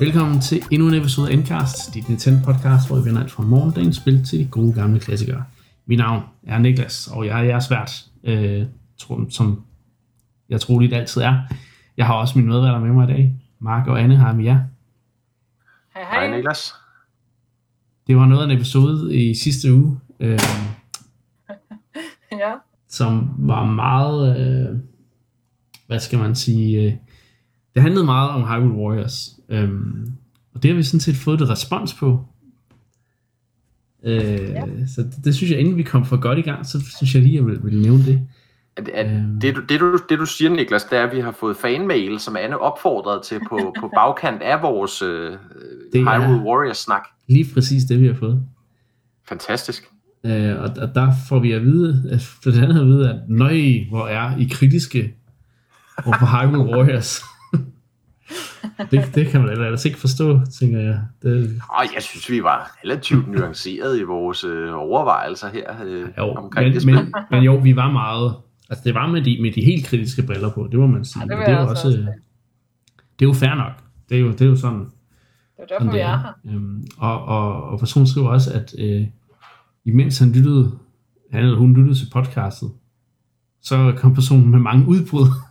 Velkommen til endnu en episode af Endcast, dit Nintendo podcast, hvor vi vender alt fra morgendagens spil til de gode gamle klassikere. Mit navn er Niklas, og jeg er jeres vært, øh, som jeg troligt altid er. Jeg har også min medværter med mig i dag. Mark og Anne har med jer. Hej, hej. Hej Niklas. Det var noget af en episode i sidste uge, øh, ja. som var meget, øh, hvad skal man sige, øh, det handlede meget om Hyrule Warriors. Øh, og det har vi sådan set fået et respons på. Øh, ja. Så det, det synes jeg, inden vi kom for godt i gang, så synes jeg lige, at jeg vil, vil nævne det. At, at øhm. det, du, det, du, det du siger, Niklas, det er, at vi har fået fanmail, som Anne opfordret til på, på bagkant af vores øh, Hyrule Warriors-snak. Lige præcis det, vi har fået. Fantastisk. Øh, og, og der får vi at vide, at, for det andet at vide, at nøj, hvor er I kritiske over på Hyrule Warriors. det, det kan man ellers ikke forstå, tænker jeg. Det... Og jeg synes, vi var relativt nuanceret i vores øh, overvejelser her øh, jo, omkring men, det spil. Men, men jo, vi var meget Altså det var med de, med de helt kritiske briller på, det må man sige. Ja, det, det er jo også, også det er jo fair nok. Det er jo, det er jo sådan. Det er derfor, sådan, vi er her. Øhm, og, og, og personen skriver også, at øh, imens han lyttede, han eller hun lyttede til podcastet, så kom personen med mange udbrud.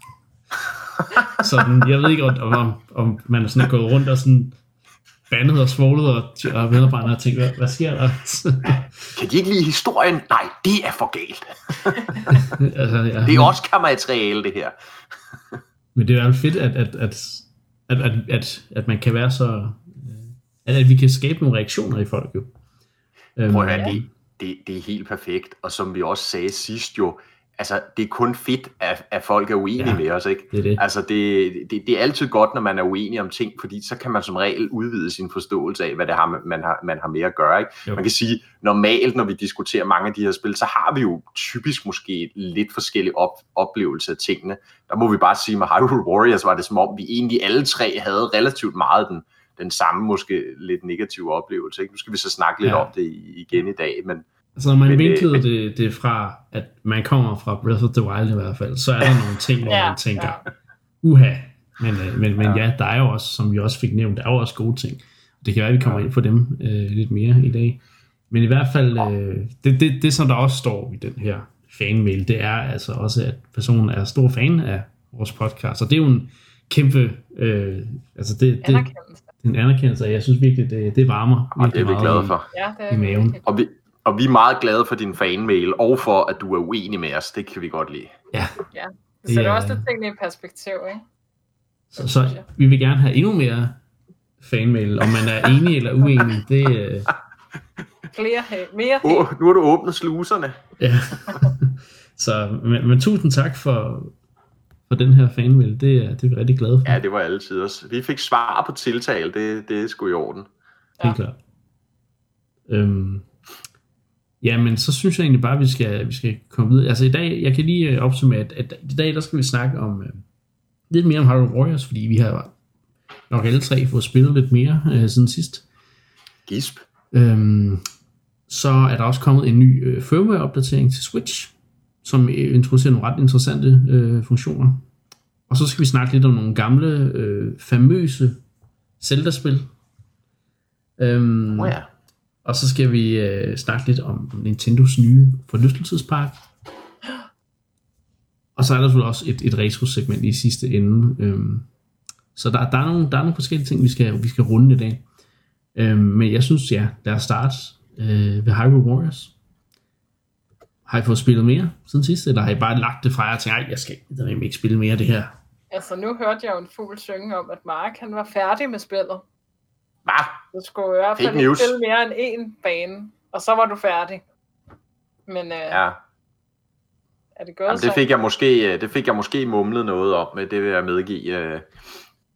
sådan, jeg ved ikke, om, om, om man er sådan er gået rundt og sådan bandet og svoglet, og, og medarbejderne har tænkt, hvad, hvad sker der? kan de ikke lide historien? Nej, det er for galt. altså, ja. Det er også materiale, det her. Men det er jo fedt, at, at, at, at, at, at, at man kan være så... At, at vi kan skabe nogle reaktioner i folk jo. Prøv at høre, øhm, det, det, det er helt perfekt, og som vi også sagde sidst jo, altså, det er kun fedt, at, at folk er uenige ja, med os, ikke? Det er, det. Altså, det, det, det er altid godt, når man er uenig om ting, fordi så kan man som regel udvide sin forståelse af, hvad det har, man, har, man har med at gøre, ikke? Jo. Man kan sige, normalt, når vi diskuterer mange af de her spil, så har vi jo typisk måske lidt forskellige op, oplevelser af tingene. Der må vi bare sige, med Hyrule Warriors var det som om, vi egentlig alle tre havde relativt meget den, den samme, måske lidt negative oplevelse, ikke? Nu skal vi så snakke lidt ja. om det igen i dag, men Altså når man men, vinklede øh, det, det fra, at man kommer fra Breath of the Wild i hvert fald, så er der nogle ting, hvor ja, man tænker, ja. uha, men, øh, men, men ja. ja, der er jo også, som vi også fik nævnt, der er jo også gode ting. Det kan være, at vi kommer ind på dem øh, lidt mere i dag. Men i hvert fald, øh, det, det, det som der også står i den her fanmail, det er altså også, at personen er stor fan af vores podcast, og det er jo en kæmpe, øh, altså det, det, en anerkendelse, og jeg synes virkelig, det, det varmer. Og det er vi glade for. I, ja, det er i maven. Og vi, og vi er meget glade for din fanmail, og for, at du er uenig med os. Det kan vi godt lide. Ja. ja. Det sætter ja. også lidt tingene i perspektiv, ikke? Så, så vi vil gerne have endnu mere fanmail, om man er enig eller uenig. Det, uh... Flere, mere oh, Nu har du åbnet sluserne. Ja. Så, men, men tusind tak for, for den her fanmail. Det, er, det er vi rigtig glade for. Ja, det var altid også. Vi fik svar på tiltale. Det, det er sgu i orden. Helt ja. klart. Øhm, Jamen, så synes jeg egentlig bare, at vi skal, vi skal komme videre. Altså i dag, jeg kan lige øh, opsummere, at, at i dag, der skal vi snakke om uh, lidt mere om Hyrule Warriors, fordi vi har nok alle tre fået spillet lidt mere uh, siden sidst. Gisp. Øhm, så er der også kommet en ny uh, firmware-opdatering til Switch, som uh, introducerer nogle ret interessante uh, funktioner. Og så skal vi snakke lidt om nogle gamle, uh, famøse Zelda-spil. Um, oh ja. Og så skal vi øh, snakke lidt om Nintendos nye forlystelsespark. Og så er der selvfølgelig også et, et retro-segment i sidste ende. Øhm, så der, der, er nogle, der er nogle forskellige ting, vi skal, vi skal runde i dag. Øhm, men jeg synes, ja, lad os starte øh, ved Hyrule Warriors. Har I fået spillet mere siden sidst, eller har I bare lagt det fra jer og tænkt, jeg skal ikke spille mere af det her? Altså, nu hørte jeg jo en fugl synge om, at Mark han var færdig med spillet. Hvad? Du skulle i hvert fald spille mere end én bane, og så var du færdig. Men øh, ja. er det gået Jamen, det fik jeg måske, øh, det fik jeg måske mumlet noget om, med det vil jeg medgive. Øh.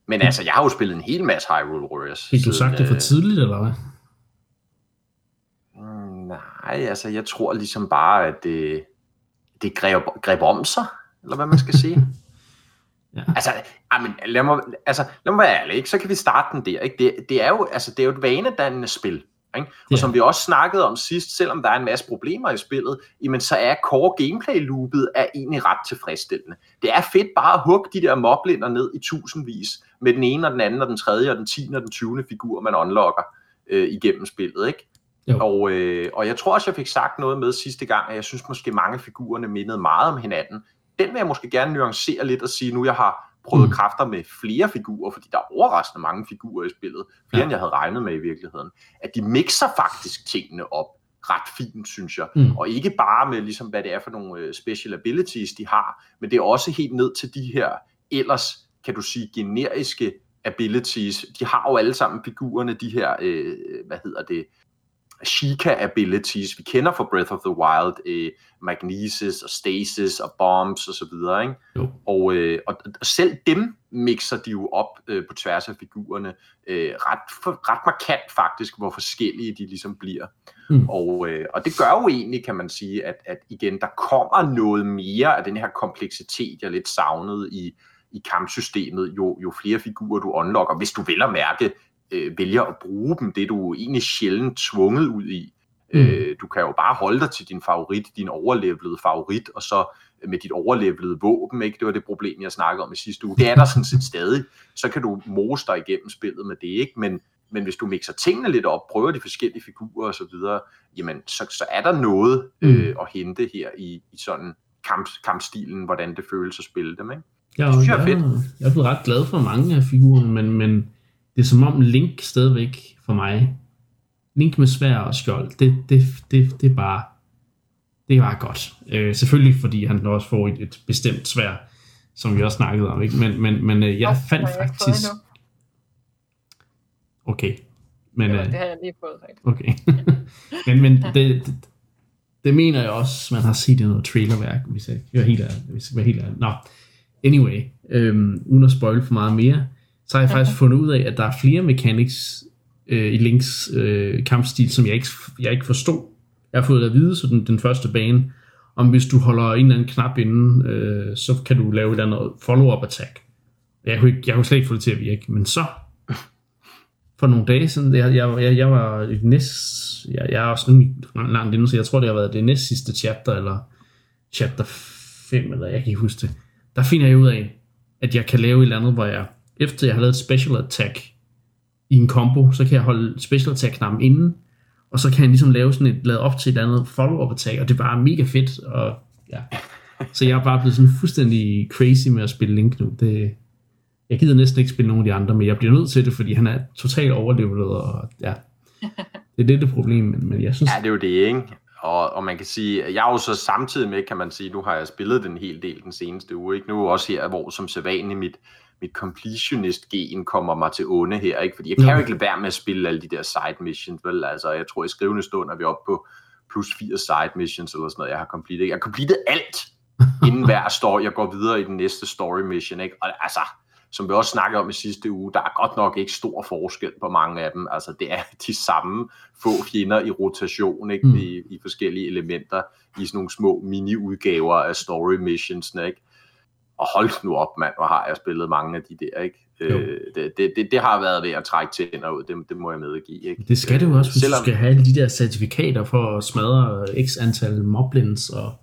Men altså, jeg har jo spillet en hel masse Hyrule Warriors. Fik du sagt det for øh, tidligt, eller hvad? Mm, nej, altså, jeg tror ligesom bare, at det, det greb, greb om sig, eller hvad man skal sige. Ja. Altså, amen, lad, mig, altså, lad mig være ærlig, ikke? så kan vi starte den der. Ikke? Det, det, er jo, altså, det er jo et vanedannende spil. Ikke? Og ja. som vi også snakkede om sidst, selvom der er en masse problemer i spillet, jamen så er core gameplay loopet er egentlig ret tilfredsstillende. Det er fedt bare at hugge de der moblinder ned i tusindvis med den ene og den anden og den tredje og den tiende og den tyvende figur, man unlocker øh, igennem spillet. Ikke? Og, øh, og jeg tror også, jeg fik sagt noget med sidste gang, at jeg synes måske mange af figurerne mindede meget om hinanden. Den vil jeg måske gerne nuancere lidt og sige, nu jeg har prøvet mm. kræfter med flere figurer, fordi der er overraskende mange figurer i spillet, flere ja. end jeg havde regnet med i virkeligheden, at de mixer faktisk tingene op ret fint, synes jeg. Mm. Og ikke bare med, ligesom, hvad det er for nogle øh, special abilities, de har, men det er også helt ned til de her ellers, kan du sige, generiske abilities. De har jo alle sammen figurerne, de her, øh, hvad hedder det, Sheikah abilities, vi kender fra Breath of the Wild, øh, magnesis og stasis og bombs og så videre, ikke? Jo. Og, øh, og, og selv dem mixer de jo op øh, på tværs af figurerne øh, ret, for, ret markant faktisk, hvor forskellige de ligesom bliver. Mm. Og, øh, og det gør jo egentlig, kan man sige, at, at igen, der kommer noget mere af den her kompleksitet, jeg lidt savnede i, i kampsystemet, jo, jo flere figurer du unlocker, hvis du vil at mærke øh, vælger at bruge dem, det er du egentlig sjældent tvunget ud i. Mm. Øh, du kan jo bare holde dig til din favorit, din overlevede favorit, og så med dit overlevede våben, ikke? det var det problem, jeg snakkede om i sidste uge. Det er der sådan set stadig. Så kan du mose dig igennem spillet med det, ikke? Men, men hvis du mixer tingene lidt op, prøver de forskellige figurer og så videre, jamen så, så er der noget mm. øh, at hente her i, i sådan kamp, kampstilen, hvordan det føles at spille dem, ikke? Ja, det synes jeg er fedt. Jeg er blevet ret glad for mange af figurerne, men, men det er som om Link stadigvæk for mig, Link med svær og skjold, det, det, det, det er bare, det er bare godt. Øh, selvfølgelig fordi han også får et, et bestemt svær, som vi også snakkede om, ikke? Men, men, men øh, jeg oh, fandt jeg faktisk... Okay. Men, ja, øh, det har jeg lige fået, faktisk. Okay. men men det, det, det, mener jeg også, man har set i noget trailerværk, hvis jeg, jeg helt ærlig, hvis jeg helt ærlig. Nå, anyway, øhm, uden at spoil for meget mere, så har jeg faktisk fundet ud af, at der er flere mechanics øh, i Links øh, kampstil, som jeg ikke, jeg ikke forstod. Jeg har fået det at vide, så den, den første bane, om hvis du holder en eller anden knap inden, øh, så kan du lave et eller andet follow-up attack. Jeg kunne, ikke, jeg kunne slet ikke få det til at virke, men så, for nogle dage siden, jeg, jeg, jeg, jeg var i næst, jeg, jeg er også langt inde, så jeg tror, det har været det næst sidste chapter, eller chapter 5, eller jeg kan ikke huske det. Der finder jeg ud af, at jeg kan lave et eller andet, hvor jeg efter jeg har lavet special attack i en combo, så kan jeg holde special attack knappen inden, og så kan jeg ligesom lave sådan et, lade op til et andet follow-up attack, og det er bare mega fedt, og ja. Så jeg er bare blevet sådan fuldstændig crazy med at spille Link nu. Det, jeg gider næsten ikke spille nogen af de andre, men jeg bliver nødt til det, fordi han er totalt overlevet, og ja, det er det, det problem, men, men jeg synes... Ja, det er jo det, ikke? Og, og man kan sige, jeg er jo så samtidig med, kan man sige, nu har jeg spillet den hel del den seneste uge, ikke? Nu også her, hvor som sædvanligt mit, mit completionist-gen kommer mig til onde her, ikke? Fordi jeg kan jo ikke lade være med at spille alle de der side missions, vel? Altså, jeg tror, i skrivende stund er vi oppe på plus 80 side missions eller sådan noget, jeg har completed. Jeg har completed alt, inden hver story. Jeg går videre i den næste story mission, ikke? Og altså, som vi også snakkede om i sidste uge, der er godt nok ikke stor forskel på mange af dem. Altså, det er de samme få fjender i rotation, ikke? Mm. I, I forskellige elementer, i sådan nogle små mini-udgaver af story missions, ikke? Og hold nu op, mand, hvor har jeg spillet mange af de der, ikke? Øh, det, det, det, det har været ved at trække tænder ud, det, det må jeg medgive, ikke? Det skal det jo også, hvis Selvom... du skal have alle de der certifikater for at smadre x antal moblins og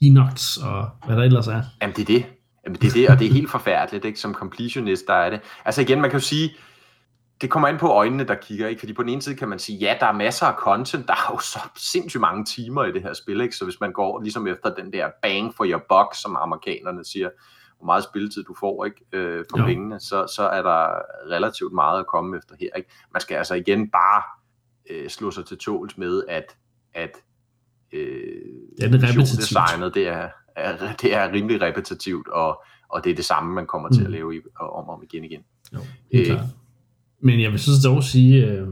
Inox og hvad der ellers er. Jamen det er det. Jamen det er det, og det er helt forfærdeligt, ikke? Som completionist, der er det. Altså igen, man kan jo sige, det kommer ind på øjnene, der kigger, ikke? Fordi på den ene side kan man sige, ja, der er masser af content, der er jo så sindssygt mange timer i det her spil, ikke? Så hvis man går ligesom efter den der bang for your buck, som amerikanerne siger, hvor meget spilletid du får, ikke? Øh, for jo. pengene, så, så er der relativt meget at komme efter her, ikke? Man skal altså igen bare øh, slå sig til tåls med, at, at øh, ja, det er designet, det er, er, det er rimelig repetitivt, og, og det er det samme, man kommer mm. til at mm. lave i, om og om igen igen. Jo, helt øh, men jeg vil så dog sige, øh,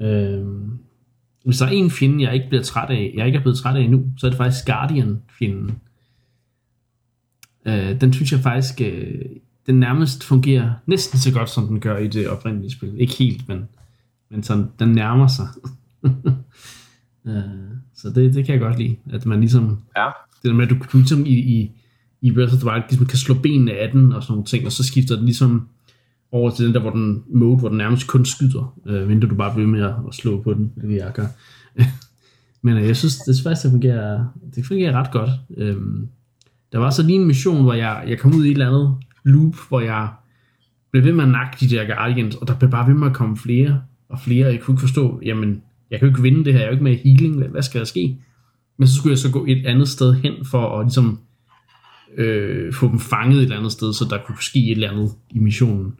øh, hvis der er en fjende, jeg ikke bliver træt af, jeg ikke er blevet træt af endnu, så er det faktisk Guardian-fjenden. Øh, den synes jeg faktisk, øh, den nærmest fungerer næsten så godt, som den gør i det oprindelige spil. Ikke helt, men, men sådan, den nærmer sig. øh, så det, det kan jeg godt lide, at man ligesom, ja. det der med, at du, ligesom i, i, i Breath of the Wild ligesom kan slå benene af den og sådan nogle ting, og så skifter den ligesom over til den der, hvor den mode, hvor den nærmest kun skyder, øh, mindre du bare bliver med at slå på den, det jeg gør. Men øh, jeg synes, det faktisk, det fungerer, det fungerer ret godt. Øhm, der var så lige en mission, hvor jeg, jeg kom ud i et eller andet loop, hvor jeg blev ved med at nakke de der Guardians, og der blev bare ved med at komme flere og flere. Jeg kunne ikke forstå, jamen, jeg kan jo ikke vinde det her, jeg er jo ikke med healing, hvad skal der ske? Men så skulle jeg så gå et andet sted hen for at ligesom øh, få dem fanget et eller andet sted, så der kunne ske et eller andet i missionen.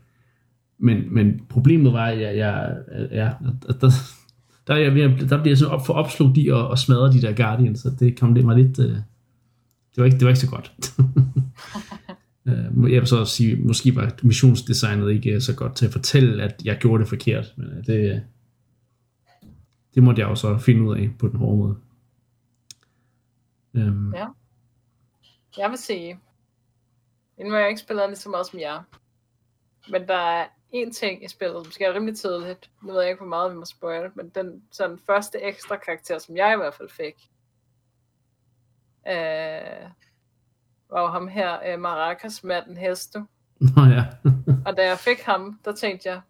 Men, men problemet var, at jeg, jeg, jeg, der, der, jeg, der bliver jeg sådan op for opslå de og, og smadre de der Guardians, så det kom det mig lidt... Øh, det, var ikke, det var ikke så godt. Øh, jeg vil så sige, måske var missionsdesignet ikke så godt til at fortælle, at jeg gjorde det forkert, men øh, det, det måtte jeg jo så finde ud af på den hårde måde. Um, ja. Jeg vil sige, inden jeg ikke spillet lige så meget som jer, men der er en ting i spillet, som skal rimelig tidligt. Nu ved jeg ikke, hvor meget vi må spoil, men den sådan første ekstra karakter, som jeg i hvert fald fik, øh, var jo ham her, øh, Maracas manden Hesto. Nå ja. og da jeg fik ham, der tænkte jeg,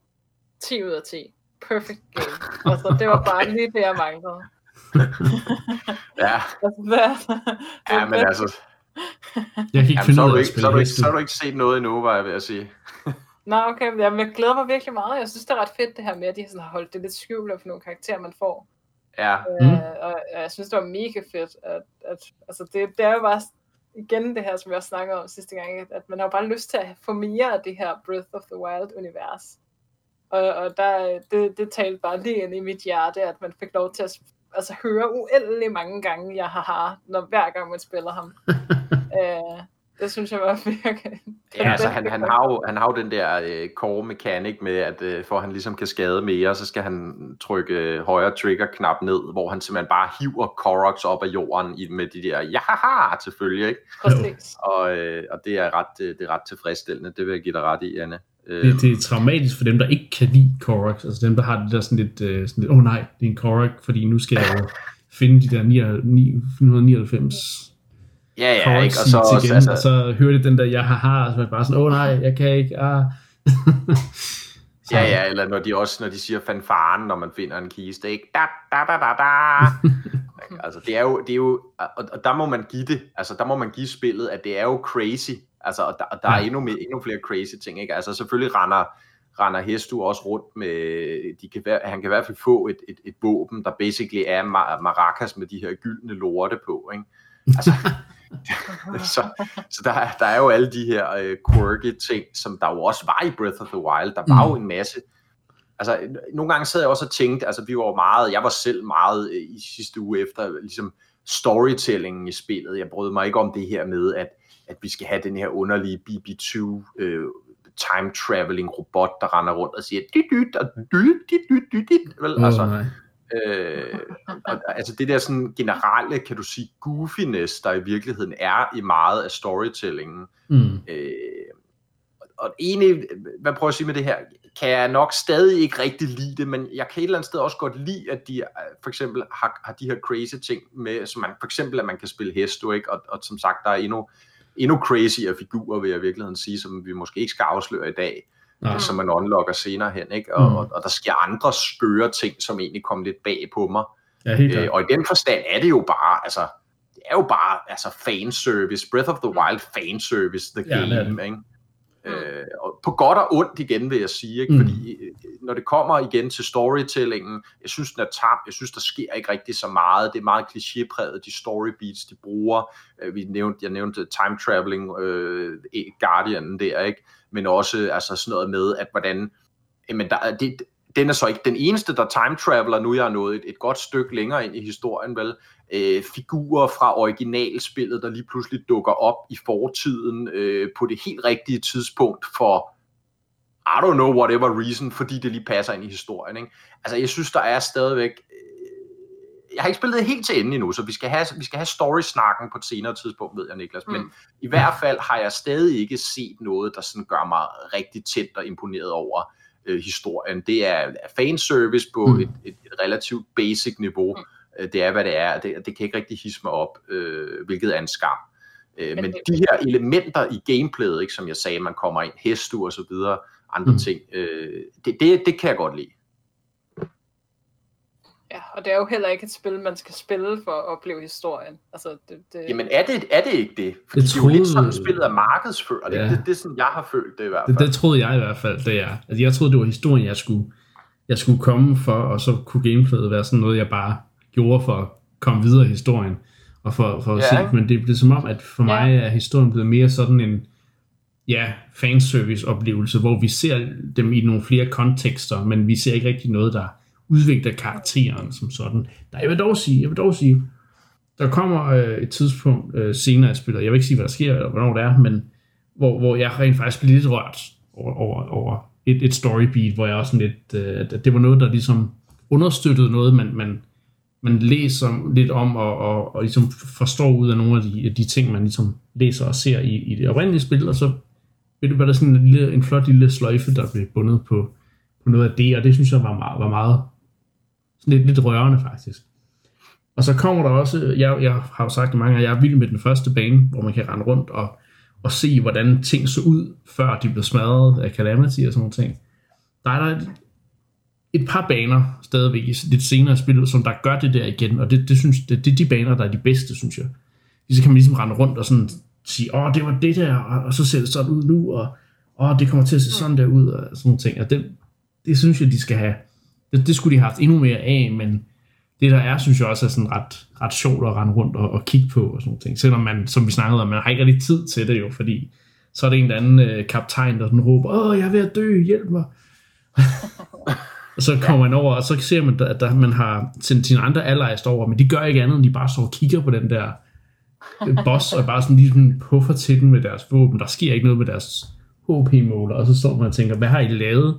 10 ud af 10. Perfect game. Altså, det var bare lige det, jeg manglede. ja. Altså, ja, men altså... Jeg kan ikke finde ud af at spille så, har du ikke, så har du ikke set noget endnu, var jeg ved at sige. Nå, okay, men jeg glæder mig virkelig meget. Jeg synes, det er ret fedt det her med, at de sådan har holdt det lidt skjult for nogle karakterer, man får. Ja. Øh, mm. Og jeg synes, det var mega fedt. At, at, altså, det, det er jo bare igen det her, som jeg snakkede om sidste gang, at man har bare lyst til at få mere af det her Breath of the Wild-univers. Og, og der, det, det talte bare lige ind i mit hjerte, at man fik lov til at altså, høre uendelig mange gange, jeg har har, når hver gang man spiller ham. øh, det synes jeg var virkelig... Ja, altså han, han, har jo, han har jo den der øh, core mechanic med, at øh, for at han ligesom kan skade mere, så skal han trykke øh, højre trigger-knap ned, hvor han simpelthen bare hiver Koroks op af jorden i, med de der ja selvfølgelig, ikke? Præcis. Og, øh, og det er ret, øh, det er ret tilfredsstillende, det vil jeg give dig ret i, Anne. Det, det er traumatisk for dem, der ikke kan lide Korok, altså dem, der har det der sådan lidt, øh, sådan lidt åh oh, nej, det er en Korok, fordi nu skal jeg jo finde de der 999 Ja, ja, ikke? Og så, også, igen, altså... og så hører det den der, jeg har har, og så er bare sådan, åh oh, nej, jeg kan ikke, ah. ja, ja, eller når de også, når de siger fanfaren, når man finder en kiste, ikke? Da, da, da, da, da. altså, det er jo, det er jo, og, og der må man give det, altså, der må man give spillet, at det er jo crazy, altså, og der, og der ja. er endnu, mere, endnu flere crazy ting, ikke? Altså, selvfølgelig render, render Hestu også rundt med, de kan han kan i hvert fald få et, et, et våben, der basically er maracas med de her gyldne lorte på, ikke? Altså, så så der, der er jo alle de her øh, quirky ting, som der jo også var i Breath of the Wild. Der var mm. jo en masse. Altså, nogle gange sad jeg også og tænkte, altså vi var meget, jeg var selv meget øh, i sidste uge efter, ligesom storytellingen i spillet. Jeg brød mig ikke om det her med, at, at vi skal have den her underlige BB2 øh, time traveling robot, der render rundt og siger dyt dyt og dyt dyt dyt dyt. Vel, oh, altså, nej. Øh, og, altså det der sådan generelle, kan du sige, goofiness, der i virkeligheden er i meget af storytellingen. Mm. Øh, og egentlig, hvad prøver jeg at sige med det her, kan jeg nok stadig ikke rigtig lide det, men jeg kan et eller andet sted også godt lide, at de for eksempel har, har de her crazy ting med, som man, for eksempel at man kan spille hesto, ikke? Og, og som sagt, der er endnu, endnu crazyere figurer, vil jeg i virkeligheden sige, som vi måske ikke skal afsløre i dag ja. som man unlocker senere hen. Ikke? Og, mm. og, og der sker andre skøre ting, som egentlig kom lidt bag på mig. Ja, øh, og i den forstand er det jo bare, altså, det er jo bare altså fanservice, Breath of the Wild fanservice, the game, ja, det. ikke? Øh, og på godt og ondt igen, vil jeg sige, ikke? Mm. fordi øh, når det kommer igen til storytellingen, jeg synes, den er tam, jeg synes, der sker ikke rigtig så meget, det er meget klichépræget, de story beats, de bruger, øh, vi nævnte, jeg nævnte time traveling, øh, Guardian der, ikke? men også altså sådan noget med, at hvordan, jamen der, det, den er så ikke den eneste, der time traveler, nu jeg er nået et, et godt stykke længere ind i historien, vel, øh, figurer fra originalspillet, der lige pludselig dukker op i fortiden øh, på det helt rigtige tidspunkt for, I don't know whatever reason, fordi det lige passer ind i historien. Ikke? Altså jeg synes, der er stadigvæk, øh, jeg har ikke spillet det helt til ende endnu, så vi skal have, vi skal have story-snakken på et senere tidspunkt, ved jeg, Niklas. Mm. Men i hvert fald har jeg stadig ikke set noget, der sådan gør mig rigtig tændt og imponeret over øh, historien. Det er fanservice på mm. et, et, et relativt basic niveau. Mm Øh, det er, hvad det er. Det, det kan ikke rigtig hisse mig op, øh, hvilket er en skam. Øh, men de her elementer i gameplayet, ikke, som jeg sagde, man kommer ind, hestu og så videre, andre mm. ting. Øh, det, det, det kan jeg godt lide. Ja, og det er jo heller ikke et spil, man skal spille for at opleve historien. Altså, det, det... Jamen er det, er det ikke det? Fordi det, troede... det er jo lidt sådan, spillet er markedsført. Ja. Det, det, det er sådan, jeg har følt det i hvert fald. Det, det troede jeg i hvert fald, det er. Altså, jeg troede, det var historien, jeg skulle, jeg skulle komme for, og så kunne gameplayet være sådan noget, jeg bare gjorde for at komme videre i historien, og for, for at ja, se. Men det, er som om, at for mig er historien blevet mere sådan en, ja, fanservice oplevelse, hvor vi ser dem i nogle flere kontekster, men vi ser ikke rigtig noget, der udvikler karakteren som sådan. Der, jeg vil dog sige, jeg vil dog sige, der kommer øh, et tidspunkt øh, senere i spillet, jeg vil ikke sige, hvad der sker, eller hvornår det er, men hvor, hvor jeg rent faktisk bliver lidt rørt over, over, over et, et storybeat, hvor jeg også sådan lidt, øh, at det var noget, der ligesom understøttede noget, man, man, man læser lidt om, og, og, og ligesom forstår ud af nogle af de, de ting, man ligesom læser og ser i, i det oprindelige spil, og så ved du, var der sådan en, lille, en flot lille sløjfe, der blev bundet på, på noget af det, og det synes jeg var meget, var meget sådan lidt, lidt rørende faktisk. Og så kommer der også, jeg, jeg har jo sagt mange gange, jeg er vild med den første bane, hvor man kan rende rundt og, og se, hvordan ting så ud, før de blev smadret af Calamity og sådan nogle ting. Der er der et, et par baner stadigvæk i lidt senere spillet, som der gør det der igen, og det, det, synes, det, det er de baner, der er de bedste, synes jeg. Så kan man ligesom rende rundt og sådan sige, åh, det var det der, og, og så ser det sådan ud nu, og åh, det kommer til at se sådan der ud, og sådan nogle ting. Og det, det synes jeg, de skal have det, det skulle de have haft endnu mere af, men det der er, synes jeg også er sådan ret, ret sjovt at rende rundt og, og kigge på og sådan noget ting. Selvom man, som vi snakkede om, man har ikke rigtig tid til det jo, fordi så er det en eller anden øh, kaptajn, der sådan råber, åh, jeg er ved at dø, hjælp mig. og så kommer man over, og så ser man, at der, man har sendt sine andre allies over, men de gør ikke andet, end de bare står og kigger på den der øh, boss, og bare sådan lige sådan puffer til den med deres våben. Der sker ikke noget med deres HP-måler, og så står man og tænker, hvad har I lavet?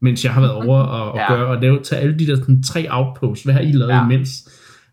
Mens jeg har været over og, og ja. gøre og lave, tage alle de der sådan, tre outposts. Hvad har I lavet ja. imens?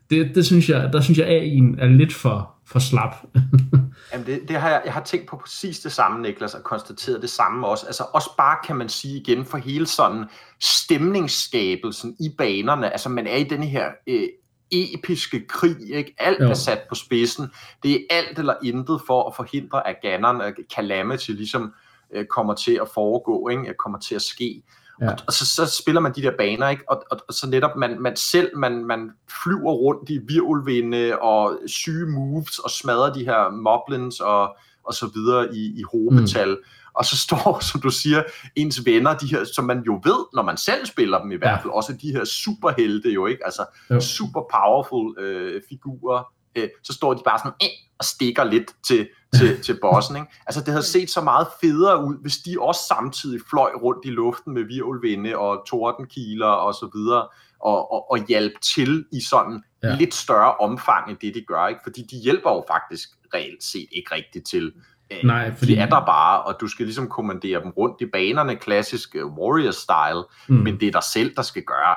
Det, det synes jeg, der synes jeg, at en er lidt for, for slap. Jamen det, det har jeg, jeg har tænkt på præcis det samme, Niklas, og konstateret det samme også. Altså også bare kan man sige igen for hele sådan stemningsskabelsen i banerne. Altså man er i den her øh, episke krig, ikke? Alt jo. er sat på spidsen. Det er alt eller intet for at forhindre, at Ganon, Calamity ligesom øh, kommer til at foregå, ikke? kommer til at ske. Ja. Og, og så, så spiller man de der baner, ikke? Og, og, og så netop man, man selv, man, man flyver rundt i virvelvinde og syge moves og smadrer de her moblins og, og så videre i, i hovedmetal. Mm. Og så står, som du siger, ens venner, de her, som man jo ved, når man selv spiller dem i hvert fald, ja. også de her superhelte jo, ikke? Altså jo. super powerful øh, figurer, øh, så står de bare sådan øh, og stikker lidt til, til, til bossen. Ikke? Altså det havde set så meget federe ud, hvis de også samtidig fløj rundt i luften med virvelvinde og tordenkiler og så videre, og, og, og hjælpe til i sådan ja. lidt større omfang end det, de gør. Ikke? Fordi de hjælper jo faktisk reelt set ikke rigtigt til. Øh, Nej, fordi... De er der bare, og du skal ligesom kommandere dem rundt i banerne, klassisk warrior-style, mm. men det er dig selv, der skal gøre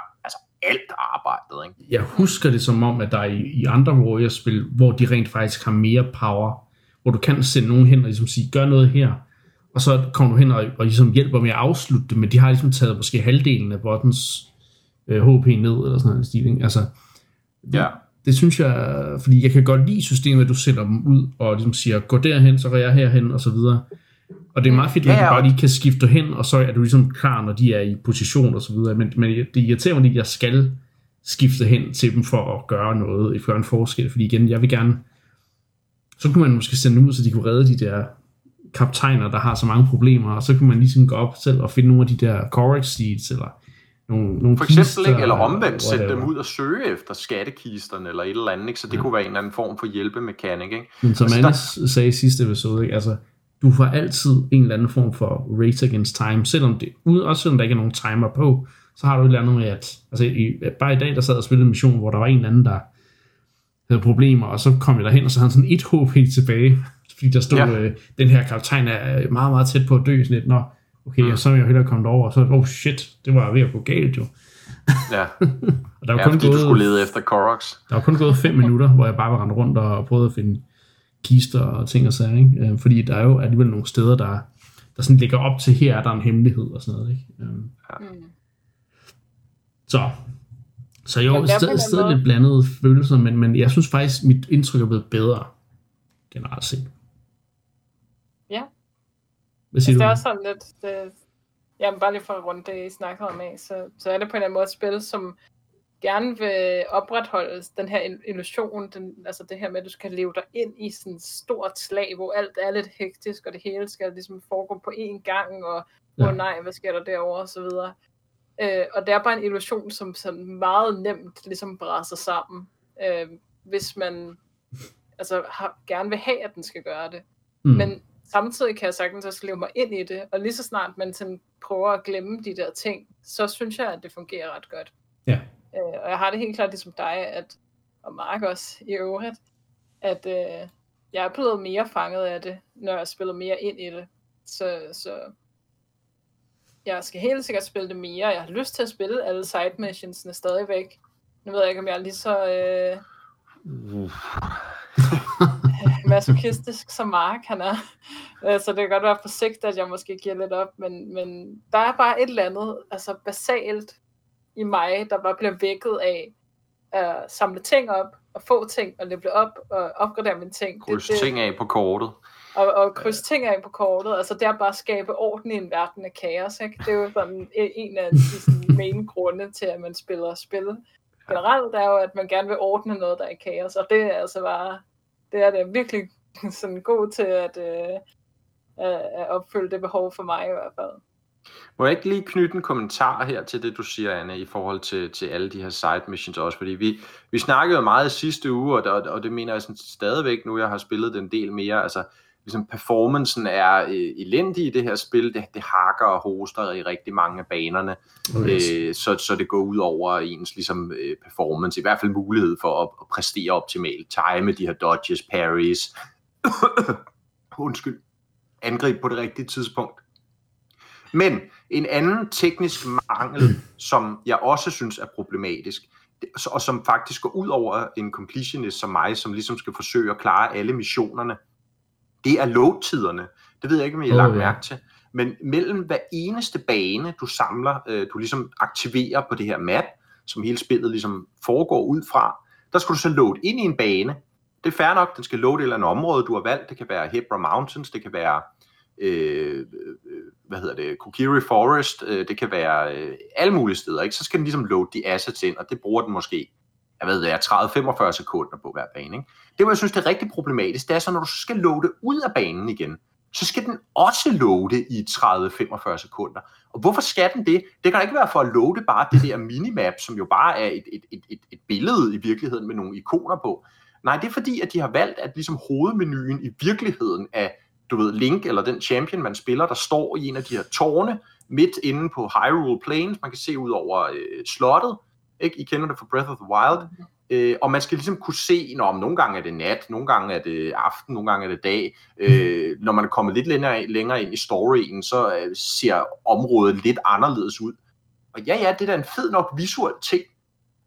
alt arbejdet. Ikke? Jeg husker det som om, at der er i, i andre Warriors-spil, hvor de rent faktisk har mere power, hvor du kan sende nogen hen og ligesom sige, gør noget her, og så kommer du hen og, og ligesom hjælper med at afslutte det, men de har ligesom taget måske halvdelen af bottens øh, HP ned, eller sådan noget stil, ikke? Altså, ja. det synes jeg, fordi jeg kan godt lide systemet, at du sætter dem ud, og ligesom siger, gå derhen, så går jeg herhen, og så videre. Og det er meget fedt, at ja, du bare lige kan skifte hen, og så er du ligesom klar, når de er i position og så videre. Men, men det irriterer mig, at jeg skal skifte hen til dem for at gøre noget, for en forskel. Fordi igen, jeg vil gerne... Så kunne man måske sende ud, så de kunne redde de der kaptajner, der har så mange problemer, og så kunne man ligesom gå op selv og finde nogle af de der Corex Seeds, eller nogle, nogle For eksempel, kister, ikke? eller omvendt, sætte dem ud og søge efter skattekisterne, eller et eller andet, ikke? så det ja. kunne være en eller anden form for hjælpemekanik. Ikke? Men som altså, Anders der... sagde i sidste episode, ikke? altså du får altid en eller anden form for race against time, selvom det, også selvom der ikke er nogen timer på, så har du et eller andet med, at altså i, bare i dag, der sad og spillede en mission, hvor der var en eller anden, der havde problemer, og så kom jeg derhen, og så havde han sådan et HP tilbage, fordi der stod, ja. øh, den her kaptajn er meget, meget tæt på at dø, sådan lidt, nå, okay, mm. og så er jeg jo hellere kommet over, og så, oh shit, det var ved at gå galt jo. Ja, og der var ja kun fordi gået, du skulle lede efter Koroks. Der var kun gået fem minutter, hvor jeg bare var rendt rundt og prøvede at finde kister og ting og sager, ikke? Øh, fordi der er jo alligevel nogle steder, der, der sådan ligger op til, her er der en hemmelighed og sådan noget, ikke? Øh. Ja. Mm. Så, så jo, ja, stadig, stadig lidt blandede følelser, men, men jeg synes faktisk, mit indtryk er blevet bedre, generelt set. Ja. Hvad siger altså, du? Det er også sådan lidt, det, jamen bare lige for at runde det, I snakkede om af, så, så er det på en eller anden måde et spil, som gerne vil opretholde den her illusion, den, altså det her med, at du skal leve dig ind i sådan et stort slag, hvor alt er lidt hektisk, og det hele skal ligesom foregå på én gang, og ja. oh, nej, hvad sker der derovre, og så videre. Øh, og det er bare en illusion, som sådan meget nemt ligesom brænder sammen, øh, hvis man altså, har, gerne vil have, at den skal gøre det. Mm. Men samtidig kan jeg sagtens også leve mig ind i det, og lige så snart man sådan prøver at glemme de der ting, så synes jeg, at det fungerer ret godt. Ja. Øh, og jeg har det helt klart ligesom dig, at, og Mark også i øvrigt, at øh, jeg er blevet mere fanget af det, når jeg spiller mere ind i det. Så, så jeg skal helt sikkert spille det mere. Jeg har lyst til at spille alle side missionsene stadigvæk. Nu ved jeg ikke, om jeg er lige så... Øh, uh. masochistisk som Mark han er. Øh, så det kan godt være på sigt, at jeg måske giver lidt op, men, men der er bare et eller andet altså basalt i mig, der bare bliver vækket af at samle ting op, og få ting, og level op, og opgradere mine ting. Kryds ting af på kortet. Og, og krydse ting af på kortet. Altså det er bare at skabe orden i en verden af kaos. Ikke? Det er jo sådan en af de sådan, main grunde til, at man spiller spil. Generelt er jo, at man gerne vil ordne noget, der er kaos. Og det er altså bare det er det virkelig sådan god til at, øh, at opfylde det behov for mig i hvert fald. Må jeg ikke lige knytte en kommentar her til det, du siger, Anne, i forhold til, til alle de her side missions også? Fordi vi, vi snakkede meget sidste uge, og, og, og det mener jeg sådan stadigvæk nu, jeg har spillet den del mere. Altså, ligesom performancen er øh, elendig i det her spil. Det, det hakker og hoster i rigtig mange af banerne, okay. øh, så, så det går ud over ens ligesom, øh, performance, i hvert fald mulighed for at, at præstere optimalt, time de her dodges, parries, undskyld, angreb på det rigtige tidspunkt. Men en anden teknisk mangel, som jeg også synes er problematisk, og som faktisk går ud over en completionist som mig, som ligesom skal forsøge at klare alle missionerne, det er load-tiderne. Det ved jeg ikke, om I har lagt mærke til. Men mellem hver eneste bane, du samler, øh, du ligesom aktiverer på det her map, som hele spillet ligesom foregår ud fra, der skal du så load ind i en bane. Det er fair nok, den skal load et eller andet område, du har valgt. Det kan være Hebra Mountains, det kan være, øh, hvad hedder det, Kukiri Forest, øh, det kan være øh, alle mulige steder. Ikke? Så skal den ligesom load de assets ind, og det bruger den måske jeg ved det er 30-45 sekunder på hver bane. Ikke? Det, hvor jeg synes, det er rigtig problematisk, det er så, når du skal loade ud af banen igen, så skal den også loade i 30-45 sekunder. Og hvorfor skal den det? Det kan ikke være for at loade bare det der minimap, som jo bare er et, et, et, et, et billede i virkeligheden med nogle ikoner på. Nej, det er fordi, at de har valgt, at ligesom hovedmenuen i virkeligheden af, du ved, Link eller den champion, man spiller, der står i en af de her tårne, midt inde på Hyrule Plains. Man kan se ud over øh, slottet, ikke? I kender det fra Breath of the Wild. Øh, og man skal ligesom kunne se, når om nogle gange er det nat, nogle gange er det aften, nogle gange er det dag. Øh, når man er kommet lidt længere, længere ind i storyen, så øh, ser området lidt anderledes ud. Og ja, ja, det er da en fed nok visuel ting,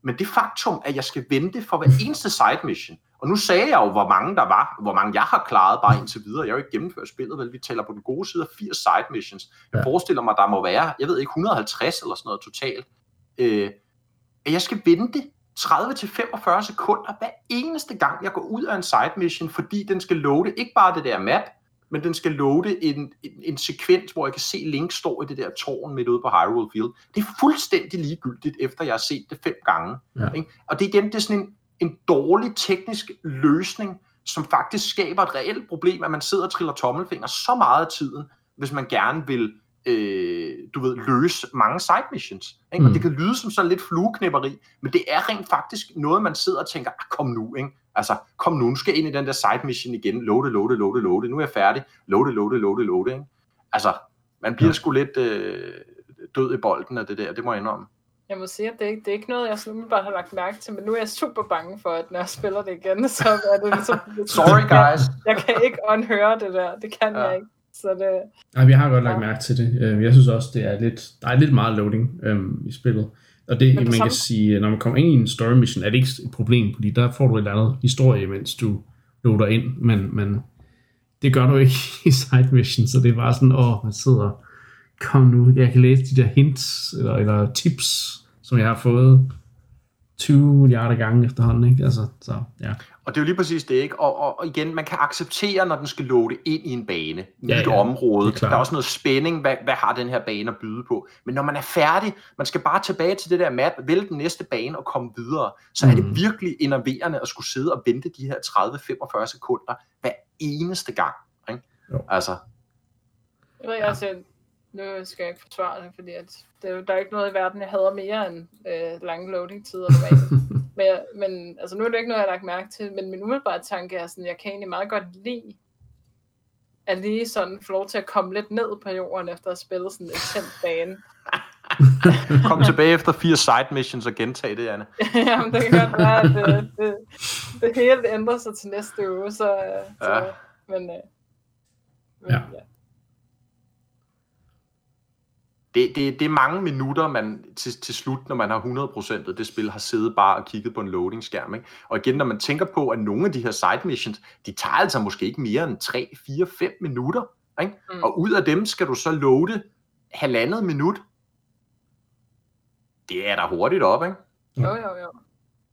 men det faktum, at jeg skal vente for hver eneste side mission, og nu sagde jeg jo, hvor mange der var, hvor mange jeg har klaret bare indtil videre. Jeg har jo ikke gennemført spillet, vel? Vi tæller på den gode side af 80 side missions. Jeg ja. forestiller mig, der må være, jeg ved ikke, 150 eller sådan noget totalt. Øh, at jeg skal vente 30-45 sekunder hver eneste gang, jeg går ud af en side mission, fordi den skal loade ikke bare det der map, men den skal loade en, en, en sekvens, hvor jeg kan se Link stå i det der tårn midt ude på Hyrule Field. Det er fuldstændig ligegyldigt, efter jeg har set det fem gange. Ja. Ikke? Og det er igen det er sådan en, en dårlig teknisk løsning, som faktisk skaber et reelt problem, at man sidder og triller tommelfinger så meget af tiden, hvis man gerne vil øh, du ved, løse mange side missions. Ikke? Mm. Og det kan lyde som sådan lidt flueknipperi, men det er rent faktisk noget, man sidder og tænker, ah, kom nu, ikke? Altså, kom nu, nu skal jeg ind i den der side mission igen, loade, loade, loade, loade, nu er jeg færdig, loade, loade, loade, loade, ikke? Altså, man bliver ja. sgu lidt øh, død i bolden af det der, det må jeg indrømme. Jeg må sige, at det, er, det er ikke noget, jeg sådan bare har lagt mærke til, men nu er jeg super bange for, at når jeg spiller det igen, så er det ligesom... Sorry, guys. Jeg, jeg kan ikke unhøre det der, det kan ja. jeg ikke. Så det, Nej, vi har godt lagt mærke til det. Øh, jeg synes også, det er lidt, der er lidt meget loading øhm, i spillet. Og det, man samme... kan sige, når man kommer ind i en story mission, er det ikke et problem, fordi der får du et eller andet historie, mens du loader ind, men, men det gør du ikke i side mission, så det er bare sådan, åh, man sidder, kom nu, jeg kan læse de der hints, eller, eller tips, som jeg har fået 20 milliarder gange efterhånden, ikke? Altså, så, ja. Og det er jo lige præcis det, ikke? Og, og, og igen, man kan acceptere, når den skal loade ind i en bane, nyt Ja, ja, ja. område. Det er Der er også noget spænding, hvad, hvad har den her bane at byde på? Men når man er færdig, man skal bare tilbage til det der map, vælge den næste bane og komme videre, så er Mm. det virkelig enerverende at skulle sidde og vente de her 30-45 sekunder hver eneste gang. Ikke? Jo. Altså, Jeg ved, jeg også, nu skal jeg ikke forsvare det, fordi at det, er jo- der er ikke noget i verden, jeg hader mere end øh, lange loading-tider. men, jeg, men altså, nu er det ikke noget, jeg har lagt mærke til, men min umiddelbare tanke er sådan, jeg kan egentlig meget godt lide at lige sådan få lov til at komme lidt ned på jorden, efter at have spillet sådan en tændt bane. kom tilbage efter fire side missions og gentage det, Anne. Jamen, det kan godt være, at det, det, det hele ændrer sig til næste uge, så, øh, så Ja. men, øh, men Ja. ja. Det, det, det er mange minutter, man til, til slut, når man har 100% af det spil, har siddet bare og kigget på en loading-skærm. Ikke? Og igen, når man tænker på, at nogle af de her side missions, de tager altså måske ikke mere end 3, 4, 5 minutter. Ikke? Mm. Mm. Og ud af dem skal du så loade halvandet minut. Det er da hurtigt op, ikke? Jo, jo, jo.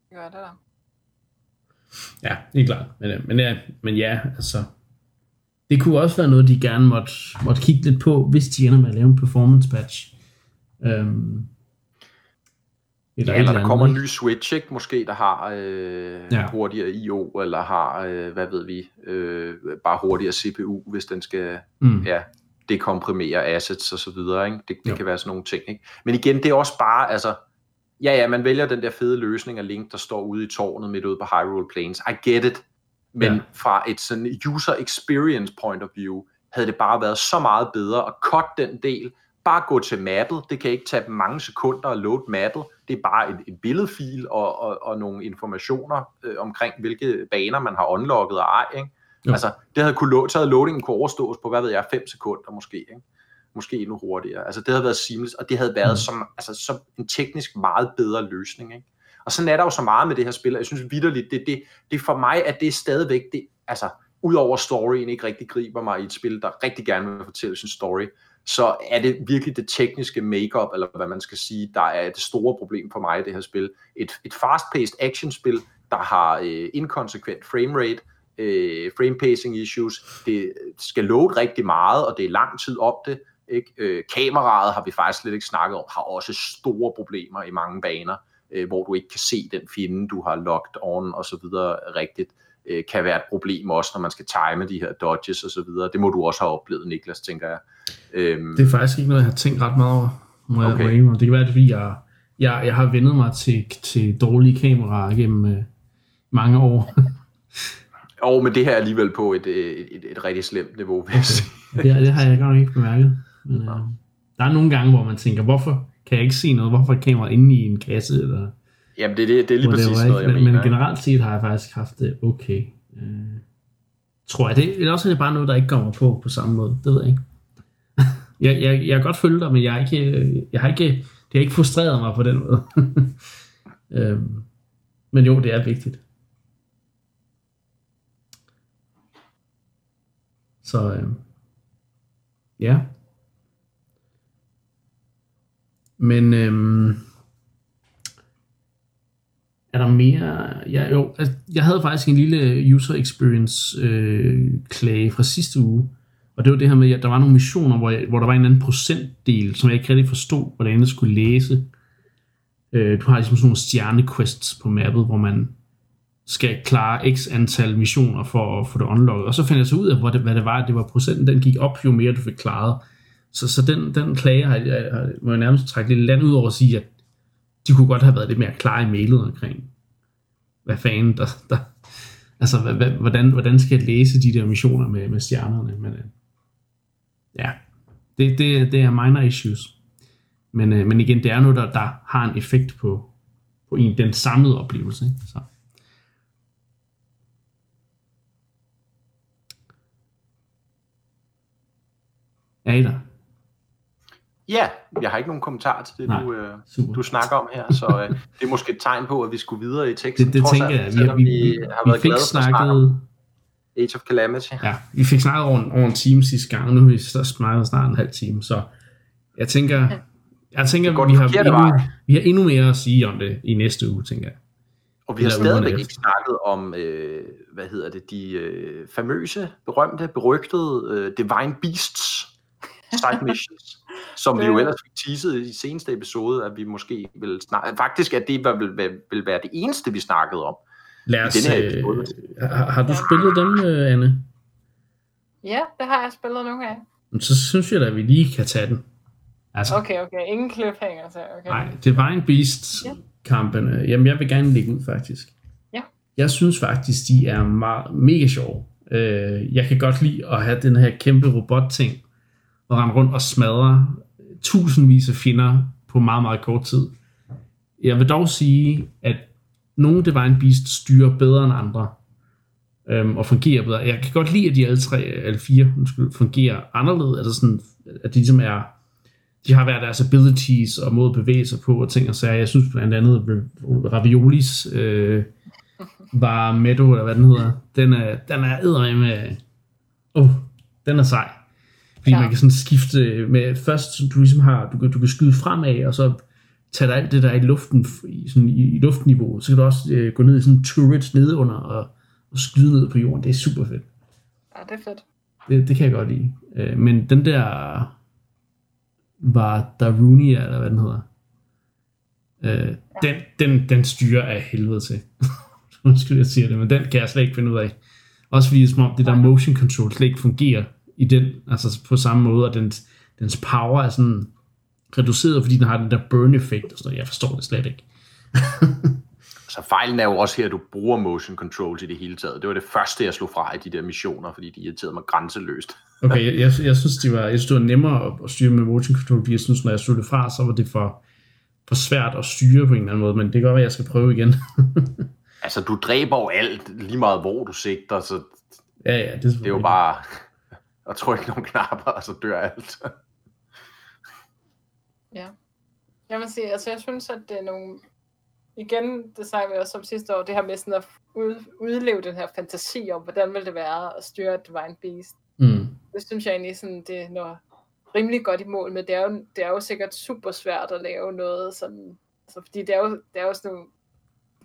Det gør det der. Ja, helt klart. Men, øh, men, ja, men ja, altså... Det kunne også være noget, de gerne måtte, måtte kigge lidt på, hvis de ender med at lave en performance patch. Øhm, Eller, et eller der kommer en ny Switch, ikke? måske der har øh, Ja. ja. hurtigere I.O., eller har, øh, hvad ved vi, øh, bare hurtigere CPU, hvis den skal Mm. ja, dekomprimere assets og så videre. Ikke? Det, det Jo. kan være sådan nogle ting. Ikke? Men igen, det er også bare, altså, ja, ja, man vælger den der fede løsning af Link, der står ude i tårnet midt ude på Hyrule Plains. I get it. Men Ja. fra et sådan user experience point of view, havde det bare været så meget bedre at cut den del, bare gå til mappet. Det kan ikke tage mange sekunder at load mappet. Det er bare et, et billedfil og, og, og nogle informationer øh, omkring, hvilke baner man har unlocket og ej. Ikke? Jo. Altså, det havde kunne, så havde loadingen kunne overstås på, hvad ved jeg, 5 sekunder måske. Ikke? Måske endnu hurtigere. Altså, det havde været seamless, og det havde været Mm. som, altså, som en teknisk meget bedre løsning. Ikke? Og sådan er der jo så meget med det her spil, og jeg synes vidderligt, det, det, det for mig, at det er stadigvæk, det, altså, udover storyen ikke rigtig griber mig i et spil, der rigtig gerne vil fortælle sin story, så er det virkelig det tekniske makeup eller hvad man skal sige, der er det store problem for mig i det her spil. Et, et fast-paced actionspil, der har øh, inkonsekvent framerate, øh, frame pacing issues, det skal load rigtig meget, og det er lang tid om det. Ikke? Øh, kameraet har vi faktisk slet ikke snakket om, har også store problemer i mange baner, øh, hvor du ikke kan se den fjende, du har locked on og så videre rigtigt, øh, kan være et problem også, når man skal time de her dodges og så videre. Det må du også have oplevet, Niklas, tænker jeg. Øhm, Det er faktisk ikke noget, jeg har tænkt ret meget over. Må Okay. må jeg det kan være, det er, fordi jeg, jeg, jeg har vendet mig til, til dårlige kameraer gennem øh, mange år. Og men det her er alligevel på et, øh, et, et, et rigtig slemt niveau, jeg sige. det, det har jeg godt nok ikke bemærket. Men, øh, der er nogle gange, hvor man tænker, hvorfor kan jeg ikke se noget? Hvorfor er kameraet inde i en kasse? Eller, Jamen, det, det, det er lige præcis noget, jeg men, mener. men generelt set har jeg faktisk haft det okay. Øh, tror jeg. Det, eller også er det bare noget, der ikke kommer på på samme måde. Det ved jeg ikke. jeg, jeg, jeg kan godt følge dig, men jeg, er ikke, øh, jeg har ikke, det har ikke frustreret mig på den måde. øhm, men jo, det er vigtigt. Så øh, ja. Men øhm, er der mere? Ja, jo, altså, jeg havde faktisk en lille user experience øh, klage fra sidste uge, og det var det her med, at der var nogle missioner, hvor, jeg, hvor der var en anden procentdel, som jeg ikke rigtig forstod, hvordan jeg skulle læse. Øh, du har ligesom sådan nogle stjernequests på mappet, hvor man skal klare x antal missioner for at få det unlocket. Og så fandt jeg så ud af, hvor det, hvad det var, at det var procenten, den gik op, jo mere du fik klaret. Så, så den, den klage har jeg, har, må jeg nærmest trække lidt land ud over at sige, at de kunne godt have været lidt mere klare i mailet omkring, hvad fanden der, der altså, hvad, hvad, hvordan, hvordan skal jeg læse de der missioner med, med stjernerne, men øh, ja, det, det, det er minor issues. Men, øh, men igen, det er noget, der, der har en effekt på, på en, den samlede oplevelse. Ikke? Så. Er I der? Ja, jeg har ikke nogen kommentar til det, Nej, du, øh, super. du snakker om her, så øh, det er måske et tegn på, at vi skulle videre i teksten. Det, det trods tænker jeg. Vi, selvom vi, vi, har vi været fik glade for at snakke om snakket, Age of Calamity. ja, vi fik snakket over, en- over en time sidste gang, nu har vi så snakket snart en halv time, så jeg tænker, Jeg tænker, vi har, endnu, vi har endnu mere at sige om det i næste uge, tænker jeg. Og vi har stadigvæk ikke snakket om, øh, hvad hedder det, de øh, famøse, berømte, berygtede øh, Divine Beasts side missions, som vi jo ellers fik teaset i seneste episode, at vi måske vil snakke. Faktisk at det vil, vil, vil være det eneste, vi snakkede om. Lad os, i den her episode. Øh, har, har du spillet dem, øh, Anne? Ja, det har jeg spillet nogle af. Så synes jeg da, at vi lige kan tage den. Altså, okay, okay. Ingen cliffhanger, så okay. Nej, Divine Beasts ja. kampene, jamen jeg vil gerne lægge ud faktisk. Ja. Jeg synes faktisk, de er meget, mega sjove. Øh, jeg kan godt lide at have den her kæmpe robot-ting, og rende rundt og smadre tusindvis af fjender på meget, meget kort tid. Jeg vil dog sige, at nogle Divine Beast styrer bedre end andre, øhm, og fungerer bedre. Jeg kan godt lide, at de alle tre, alle fire, fungerer anderledes, altså sådan, at de ligesom er de har været deres abilities og måde at bevæge sig på og ting og sager. Jeg synes blandt andet Raviolis øh, var Meadow, eller hvad den hedder, den er, den er med, oh, den er sej. Fordi ja. man kan sådan skifte med, først du ligesom har, du kan, du kan skyde fremad, og så tage alt det der i luften, i, sådan, i, i luftniveau, så kan du også øh, gå ned i sådan en turret nede under og, og skyde ned på jorden. Det er super fedt. Ja, det er fedt. Det, det kan jeg godt lide. Øh, men den der var Darunia, eller hvad den hedder. Øh, ja. den, den, den styrer af helvede til. Undskyld, jeg siger det, men den kan jeg slet ikke finde ud af. Også fordi som om det der motion control slet ikke fungerer i den, altså på samme måde, og dens, dens power er sådan reduceret, fordi den har den der burn effekt og sådan noget. Jeg forstår det slet ikke. Så fejlen er jo også her, at du bruger motion control til det hele taget. Det var det første, jeg slog fra i de der missioner, fordi de irriterede mig grænseløst. okay, jeg, jeg, jeg, synes, det var, jeg synes, det var nemmere at, at styre med motion control, fordi jeg synes, når jeg slog det fra, så var det for, for svært at styre på en eller anden måde, men det kan godt være, at jeg skal prøve igen. altså, du dræber jo alt, lige meget hvor du sigter, så ja, ja, det, er det er jo bare at trykke nogle knapper, og så dør alt. ja. Jeg vil sige, altså jeg synes, at det er nogle igen, det sagde vi også om sidste år, det her med sådan at ud, udleve den her fantasi om, hvordan vil det være at styre Divine Beast. Mm. Det synes jeg egentlig sådan, det når rimelig godt i mål med. Det er jo, det er jo sikkert super svært at lave noget sådan, altså, fordi det er jo, det er jo sådan nogle,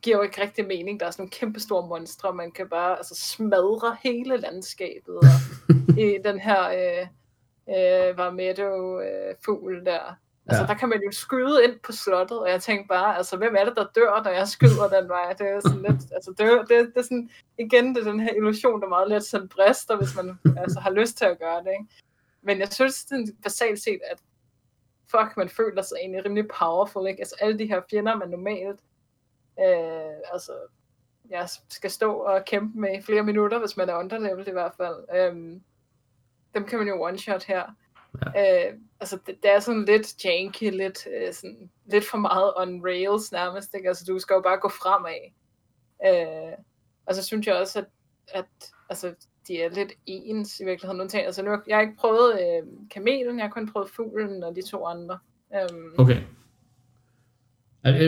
giver jo ikke rigtig mening. Der er sådan nogle kæmpe store monstre, man kan bare altså, smadre hele landskabet. Og i den her øh, øh, Varmetto-fugl øh, der, Altså, ja. der kan man jo skyde ind på slottet, og jeg tænkte bare, altså, hvem er det, der dør, når jeg skyder den vej? Det er sådan lidt, altså, det, det, det er sådan, igen, det er den her illusion, der meget let sådan brister, hvis man altså, har lyst til at gøre det, ikke? Men jeg synes, det er basalt set, at fuck, man føler sig egentlig rimelig powerful, ikke? Altså, alle de her fjender, man normalt, øh, altså, jeg skal stå og kæmpe med i flere minutter, hvis man er underlevel i hvert fald. Øhm, dem kan man jo one-shot her. Ja. Øh, altså, det, det er sådan lidt janky, lidt, øh, sådan, lidt for meget on rails nærmest. Ikke? Altså, du skal jo bare gå fremad. Øh, og så synes jeg også, at, at altså, de er lidt ens i virkeligheden. Ting. Altså, nu, jeg har ikke prøvet øh, kamelen, jeg har kun prøvet fuglen og de to andre. Um, okay.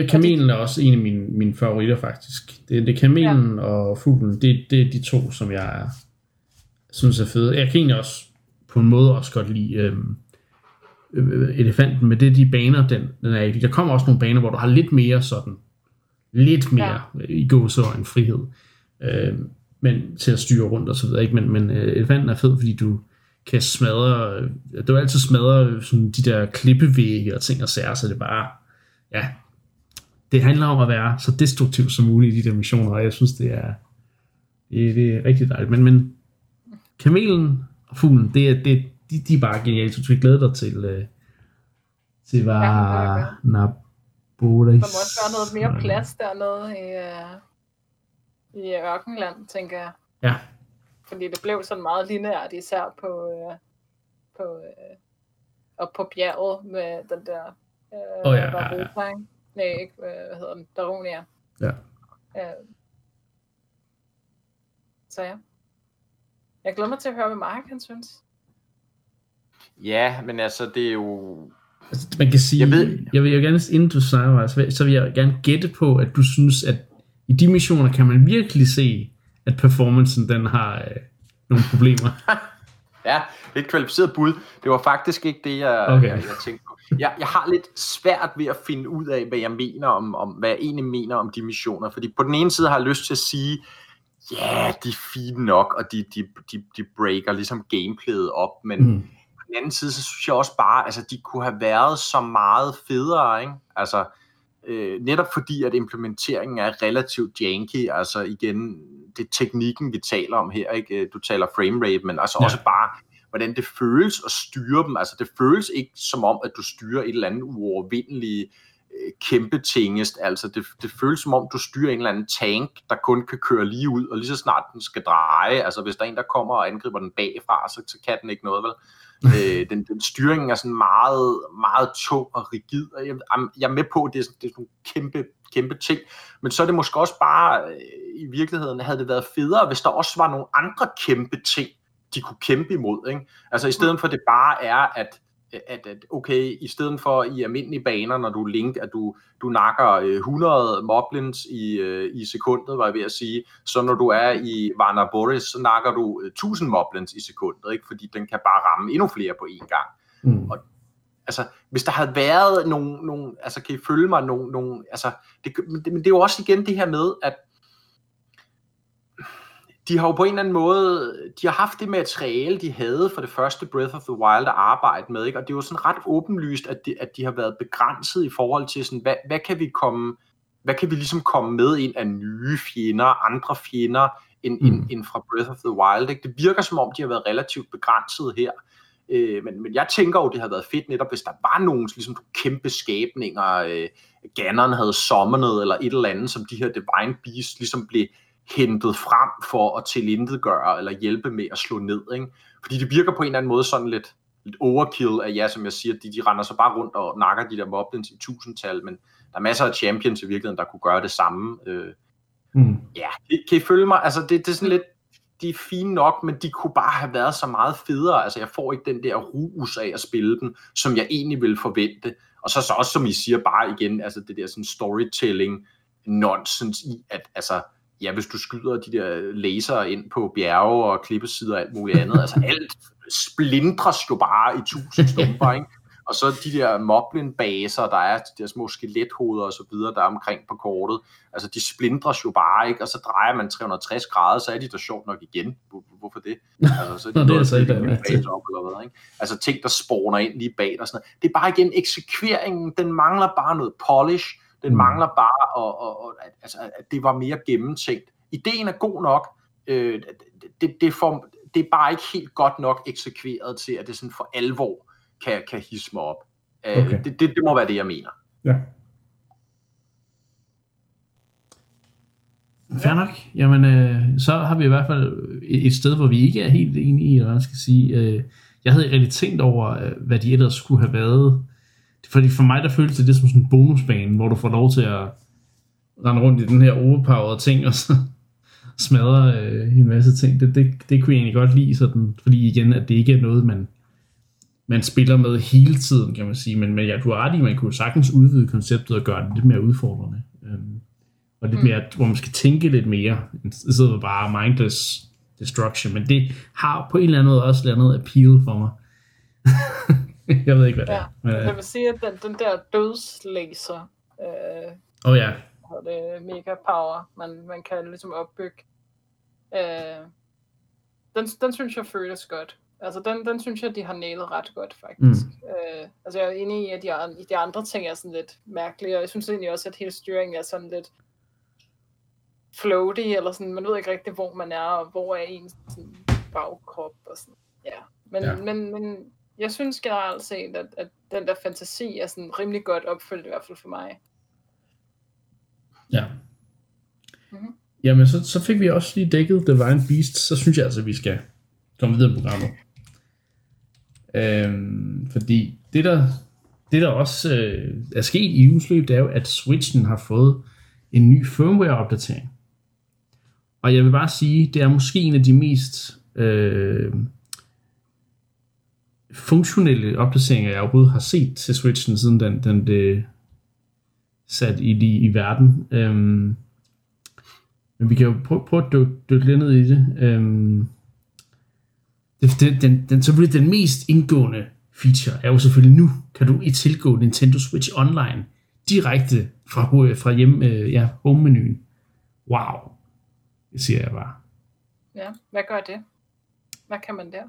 Kamelen er også en af mine, mine favoritter faktisk. Det, det er kamelen ja. og fuglen, det, det er de to, som jeg er, synes er fede. Jeg kan egentlig også på en måde også godt lide øhm, øh, elefanten, men det er de baner, den, den er i. Der kommer også nogle baner, hvor du har lidt mere sådan, lidt mere ja. i en frihed, øh, men til at styre rundt og så videre, ikke? Men, men øh, elefanten er fed, fordi du kan smadre, øh, du altid smadre sådan de der klippevægge og ting og sager, så det er bare, ja, det handler om at være så destruktiv som muligt i de der missioner, og jeg synes, det er, det, det er rigtig dejligt. Men, men kamelen og fuglen, det, er, det, de, de er bare geniale. Så du glæde dig til, uh, til var ja, Naboda. Der må også være noget mere plads dernede i, uh, i Ørkenland, tænker jeg. Ja. Fordi det blev sådan meget lineært, især på, uh, på, uh, og på bjerget med den der uh, oh, ja, ja, ja. Nej, ikke, hvad hedder den? Daronia. Ja. Uh, så ja. Jeg glæder mig til at høre, hvad Mark han synes. Ja, men altså, det er jo... Altså, man kan sige, jeg, ved... jeg vil jo gerne, inden du snakker, så vil jeg gerne gætte på, at du synes, at i de missioner kan man virkelig se, at performancen den har øh, nogle problemer. ja, det er et kvalificeret bud. Det var faktisk ikke det, jeg, okay. jeg, jeg tænkte på. jeg, jeg har lidt svært ved at finde ud af, hvad jeg mener om, om, hvad jeg egentlig mener om de missioner, fordi på den ene side har jeg lyst til at sige, ja, de er fine nok, og de, de, de, de breaker ligesom gameplayet op, men mm. på den anden side, så synes jeg også bare, altså de kunne have været så meget federe, ikke? Altså, øh, netop fordi, at implementeringen er relativt janky, altså igen, det er teknikken, vi taler om her, ikke? Du taler frame rate, men altså ja. også bare, hvordan det føles at styre dem, altså det føles ikke som om, at du styrer et eller andet uovervindeligt øh, kæmpe tingest. Altså det, det føles som om, du styrer en eller anden tank, der kun kan køre lige ud, og lige så snart den skal dreje, altså hvis der er en, der kommer og angriber den bagfra, så, så kan den ikke noget, vel? Øh, den, den styring er sådan meget, meget tung og rigid, og jeg, jeg er med på, at det er, det er sådan en kæmpe, kæmpe ting, men så er det måske også bare, øh, i virkeligheden havde det været federe, hvis der også var nogle andre kæmpe ting, de kunne kæmpe imod. Ikke? Altså i stedet for, at det bare er, at at, at okay, i stedet for i almindelige baner, når du link, at du, du nakker 100 øh, moblins i, øh, i sekundet, var jeg ved at sige, så når du er i Varna Boris, så nakker du 1000 øh, moblins i sekundet, ikke? fordi den kan bare ramme endnu flere på én gang. Mm. Og, altså, hvis der havde været nogle, nogle altså kan I følge mig, nogle, nogle altså, det, men det er jo også igen det her med, at de har jo på en eller anden måde, de har haft det materiale, de havde for det første Breath of the Wild at arbejde med, ikke? og det er jo sådan ret åbenlyst, at de, at de har været begrænset i forhold til, sådan, hvad, hvad kan vi komme, hvad kan vi ligesom komme med ind af nye fjender, andre fjender, end, mm. end, end fra Breath of the Wild. Ikke? Det virker som om, de har været relativt begrænset her. Øh, men, men jeg tænker jo, det havde været fedt netop, hvis der var nogle ligesom, kæmpe skabninger, øh, Ganon havde summonet, eller et eller andet, som de her Divine Beasts ligesom blev hentet frem for at tilindedgøre eller hjælpe med at slå ned. Ikke? Fordi det virker på en eller anden måde sådan lidt, lidt overkill af, ja, som jeg siger, de, de render så bare rundt og nakker de der moblins i tusindtal, men der er masser af champions i virkeligheden, der kunne gøre det samme. Øh, mm. Ja, kan I følge mig? Altså, det, det er sådan lidt, de er fine nok, men de kunne bare have været så meget federe. Altså, jeg får ikke den der rus af at spille dem, som jeg egentlig ville forvente. Og så, så også, som I siger, bare igen, altså det der sådan storytelling nonsense i, at altså, ja, hvis du skyder de der laser ind på bjerge og klippesider og alt muligt andet, altså alt splindres jo bare i tusind stumper, ikke? Og så de der moblin-baser, der er de der små skelethoveder og så videre, der er omkring på kortet, altså de splindres jo bare, ikke? Og så drejer man 360 grader, så er de der sjovt nok igen. Hvorfor det? Altså, så er de Nå, det er så ikke base op, eller hvad, ikke? Altså ting, der spawner ind lige bag og sådan noget. Det er bare igen eksekveringen, den mangler bare noget polish, den mm. mangler bare, at, at, at, altså, at det var mere gennemtænkt. Ideen er god nok, øh, det, det, for, det er bare ikke helt godt nok eksekveret til, at det sådan for alvor kan, kan hisse mig op. Øh, okay. det, det, det må være det, jeg mener. Ja. Fair nok. Jamen, øh, så har vi i hvert fald et sted, hvor vi ikke er helt enige i, hvad man skal sige. Øh, jeg havde ikke rigtig tænkt over, øh, hvad de ellers skulle have været fordi for mig, der føles det, det som sådan en bonusbane, hvor du får lov til at rende rundt i den her overpowered ting, og så smadre øh, en masse ting. Det, det, det kunne jeg egentlig godt lide, sådan, fordi igen, at det ikke er noget, man, man spiller med hele tiden, kan man sige. Men, men ja, du har ret i, man kunne sagtens udvide konceptet og gøre det lidt mere udfordrende. Øhm, og lidt mm. mere, hvor man skal tænke lidt mere, i stedet for bare mindless destruction. Men det har på en eller anden måde også et andet appeal for mig. jeg ved ikke, hvad det er. Men, jeg vil sige, at den, den der dødslaser, øh, oh, ja. har det mega power, man, man kan ligesom opbygge. Øh, den, den synes jeg føles godt. Altså, den, den synes jeg, de har nailet ret godt, faktisk. Mm. Øh, altså, jeg er enig i, at de, de andre ting er sådan lidt mærkelige, og jeg synes egentlig også, at hele styringen er sådan lidt floaty, eller sådan, man ved ikke rigtig, hvor man er, og hvor er ens sådan, bagkrop, og sådan, ja. Men, ja. men, men jeg synes generelt set, at, at den der fantasi er sådan rimelig godt opfyldt, i hvert fald for mig. Ja. Mm-hmm. Jamen, så, så fik vi også lige dækket Divine Beast, så synes jeg altså, at vi skal komme videre i programmet. Øhm, fordi det der, det der også øh, er sket i ugens løb, det er jo, at Switchen har fået en ny firmware-opdatering. Og jeg vil bare sige, det er måske en af de mest øh, funktionelle opdateringer, jeg overhovedet har set til Switchen, siden den, den blev sat i, i, i verden. Øhm, men vi kan jo prøve, prøve at dykke, dykke lidt ned i det. Øhm, det, det den, den, selvfølgelig den mest indgående feature er jo selvfølgelig nu, kan du i tilgå Nintendo Switch Online direkte fra, fra hjem, øh, ja, home-menuen. Wow. Det siger jeg bare. Ja, hvad gør det? Hvad kan man der?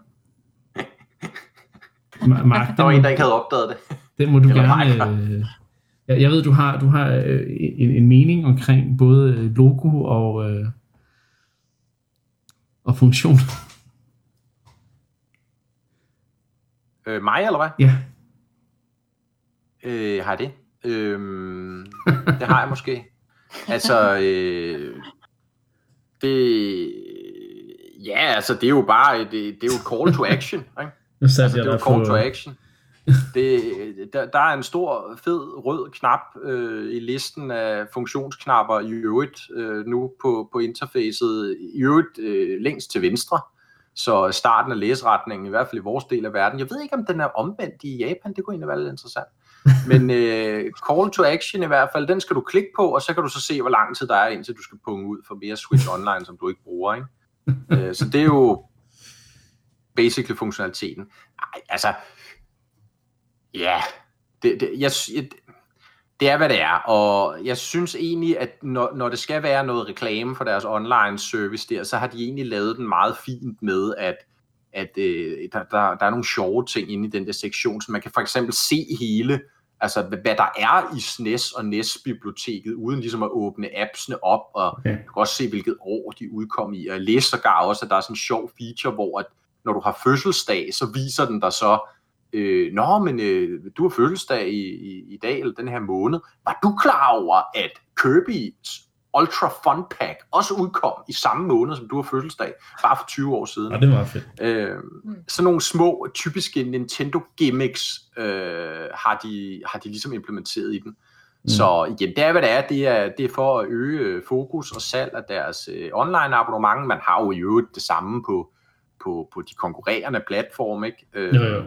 Mark, der var en, der ikke havde opdaget det. Den må du Eller gerne... Øh, jeg, jeg ved, du har, du har øh, en, en mening omkring både logo og, øh, og funktion. Øh, mig, eller hvad? Ja. Øh, har jeg det? Øh, det har jeg måske. Altså, øh, det, ja, altså, det er jo bare, det, det er jo et call to action, ikke? Altså, det er call to action. Det, der, der er en stor, fed, rød knap øh, i listen af funktionsknapper i øvrigt øh, nu på, på interfacet, i øvrigt øh, længst til venstre. Så starten af læseretningen, i hvert fald i vores del af verden, jeg ved ikke, om den er omvendt i Japan, det kunne egentlig være lidt interessant. Men øh, call to action i hvert fald, den skal du klikke på, og så kan du så se, hvor lang tid der er, indtil du skal punge ud for mere Switch Online, som du ikke bruger. Ikke? Øh, så det er jo basically funktionaliteten. Ej, altså, ja, det, det, jeg, jeg, det er, hvad det er, og jeg synes egentlig, at når, når det skal være noget reklame for deres online service der, så har de egentlig lavet den meget fint med, at, at øh, der, der, der er nogle sjove ting inde i den der sektion, så man kan for eksempel se hele, altså hvad der er i SNES og NES-biblioteket, uden ligesom at åbne appsene op, og okay. du kan også se, hvilket år de udkom i, og jeg læste sågar også, at der er sådan en sjov feature, hvor at når du har fødselsdag, så viser den dig så, øh, nå, men øh, du har fødselsdag i, i, i dag, eller den her måned. Var du klar over, at Kirby's Ultra Fun Pack også udkom i samme måned, som du har fødselsdag, bare for 20 år siden. Ja, det var fedt. Øh, sådan nogle små, typiske Nintendo gimmicks øh, har, de, har de ligesom implementeret i den. Mm. Så igen, det er hvad det er. Det er, det er for at øge øh, fokus og salg af deres øh, online abonnement. Man har jo i øvrigt det samme på, på, på de konkurrerende platforme. Ikke? Øh, jo, jo.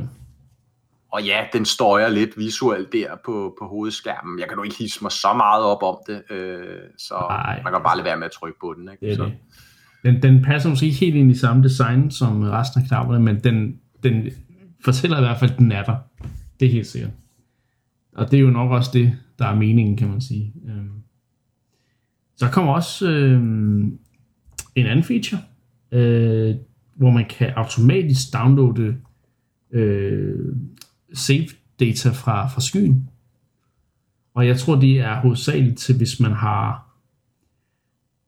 Og ja, den støjer lidt visuelt der på, på hovedskærmen. Jeg kan nu ikke hisse mig så meget op om det, øh, så Ej, man kan bare lade være med at trykke på den. Ikke? Det så. Det. Den, den passer måske ikke helt ind i samme design som resten af knapperne, men den, den fortæller i hvert fald, at den er der. Det er helt sikkert. Og det er jo nok også det, der er meningen, kan man sige. Øhm. Så kommer også øh, en anden feature, øh, hvor man kan automatisk downloade øh, save data fra, fra skyen. Og jeg tror, det er hovedsageligt til, hvis man har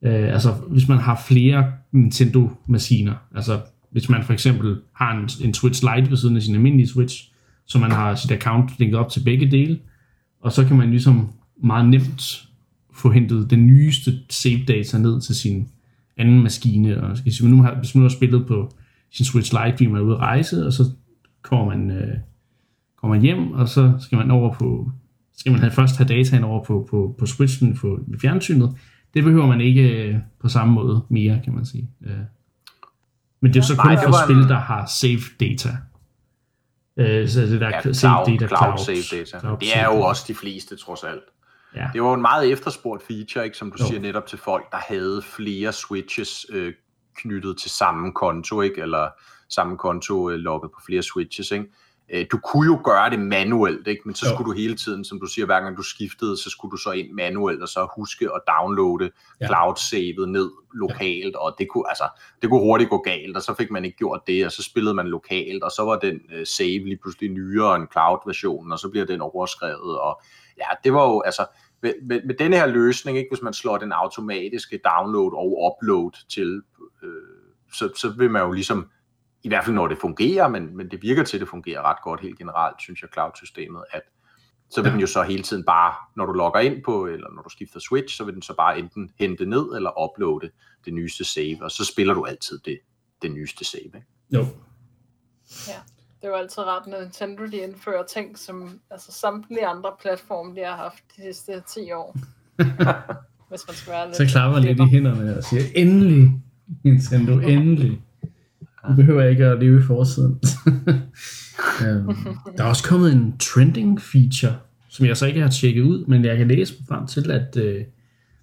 øh, altså hvis man har flere Nintendo-maskiner. Altså hvis man for eksempel har en, en Switch Lite ved siden af sin almindelige Switch, så man har sit account linket op til begge dele, og så kan man ligesom meget nemt få hentet den nyeste save data ned til sin anden maskine. Og skal sige, nu har, hvis man nu har spillet på sin Switch Lite, fordi man er ude at rejse, og så kommer man øh, kommer hjem, og så skal man over på, skal man have, først have dataen over på, på, på switchen på fjernsynet. Det behøver man ikke øh, på samme måde mere, kan man sige. Øh. Men det er så kun Nej, for spil, en... der har save data. Øh, så det der ja, save cloud, data, cloud, cloud save data. Cloud det er jo også de fleste, trods alt. Ja. Det var en meget efterspurgt feature, ikke, som du jo. siger netop til folk, der havde flere switches øh, knyttet til samme konto, ikke? eller samme konto øh, logget på flere switches. Ikke? Øh, du kunne jo gøre det manuelt, ikke? men så jo. skulle du hele tiden, som du siger, hver gang du skiftede, så skulle du så ind manuelt, og så huske at downloade ja. cloud-savet ned lokalt, ja. og det kunne, altså, det kunne hurtigt gå galt, og så fik man ikke gjort det, og så spillede man lokalt, og så var den uh, save lige pludselig nyere end cloud-versionen, og så bliver den overskrevet, og ja, det var jo, altså, med, med, med denne her løsning, ikke, hvis man slår den automatiske download og upload til, øh, så, så vil man jo ligesom i hvert fald når det fungerer, men, men det virker til, at det fungerer ret godt helt generelt, synes jeg, cloud-systemet, at så vil ja. den jo så hele tiden bare, når du logger ind på, eller når du skifter switch, så vil den så bare enten hente ned eller uploade det nyeste save, og så spiller du altid det, det nyeste save. Ikke? Jo. Ja, det er jo altid ret, når Nintendo de indfører ting, som altså samtlige andre platforme, de har haft de sidste 10 år. hvis man skal være lidt... Så klapper lidt i hænderne og siger, endelig, Nintendo, endelig. Du behøver ikke at leve i forsiden. um, der er også kommet en trending feature, som jeg så ikke har tjekket ud, men jeg kan læse mig frem til, at uh,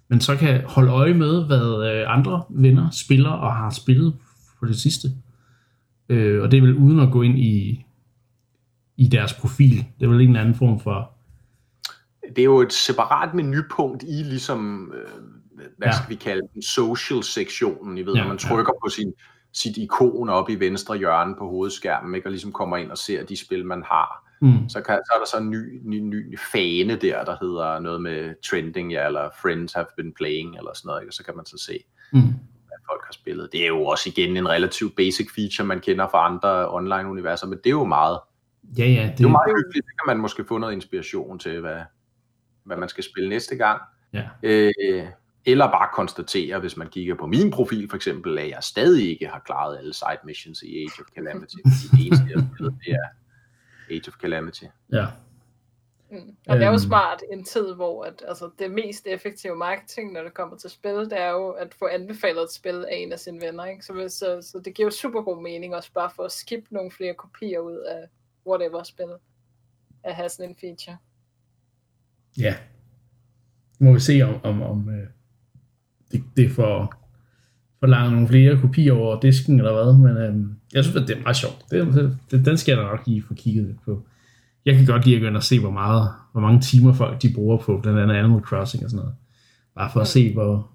man så kan holde øje med, hvad uh, andre venner spiller og har spillet på det sidste. Uh, og det er vel uden at gå ind i i deres profil. Det er vel ikke en anden form for... Det er jo et separat menupunkt i ligesom, øh, hvad ja. skal vi kalde den, social-sektionen. I ved, ja, når man trykker ja. på sin, sit ikon op i venstre hjørne på hovedskærmen, ikke, og ligesom kommer ind og ser de spil, man har. Mm. Så, kan, så er der så en ny, ny, ny fane der, der hedder noget med trending, ja, eller friends have been playing, eller sådan noget, ikke? og så kan man så se, mm. Folk har spillet. Det er jo også igen en relativt basic feature, man kender fra andre online-universer, men det er jo meget, ja, ja, det, det er jo meget hyggeligt. Det kan man måske få noget inspiration til, hvad, hvad man skal spille næste gang. Ja. Øh, eller bare konstatere, hvis man kigger på min profil for eksempel, at jeg stadig ikke har klaret alle side missions i Age of Calamity. Det eneste, jeg har spillet, det er Age of Calamity. Ja. Mm. Og det er jo øhm. smart i en tid, hvor at, altså, det mest effektive marketing, når det kommer til spil, det er jo at få anbefalet et spil af en af sine venner. Ikke? Så, så, så det giver jo super god mening også bare for at skippe nogle flere kopier ud af whatever spil, at have sådan en feature. Ja. Nu må vi se, om, om, om øh, det, det får forlange nogle flere kopier over disken eller hvad, men øhm, jeg synes, at det er meget sjovt. Det, det, den skal jeg nok lige få kigget på. Jeg kan godt lide at gå ind og se, hvor, meget, hvor mange timer folk de bruger på blandt andet Animal Crossing og sådan noget. Bare for at se, hvor...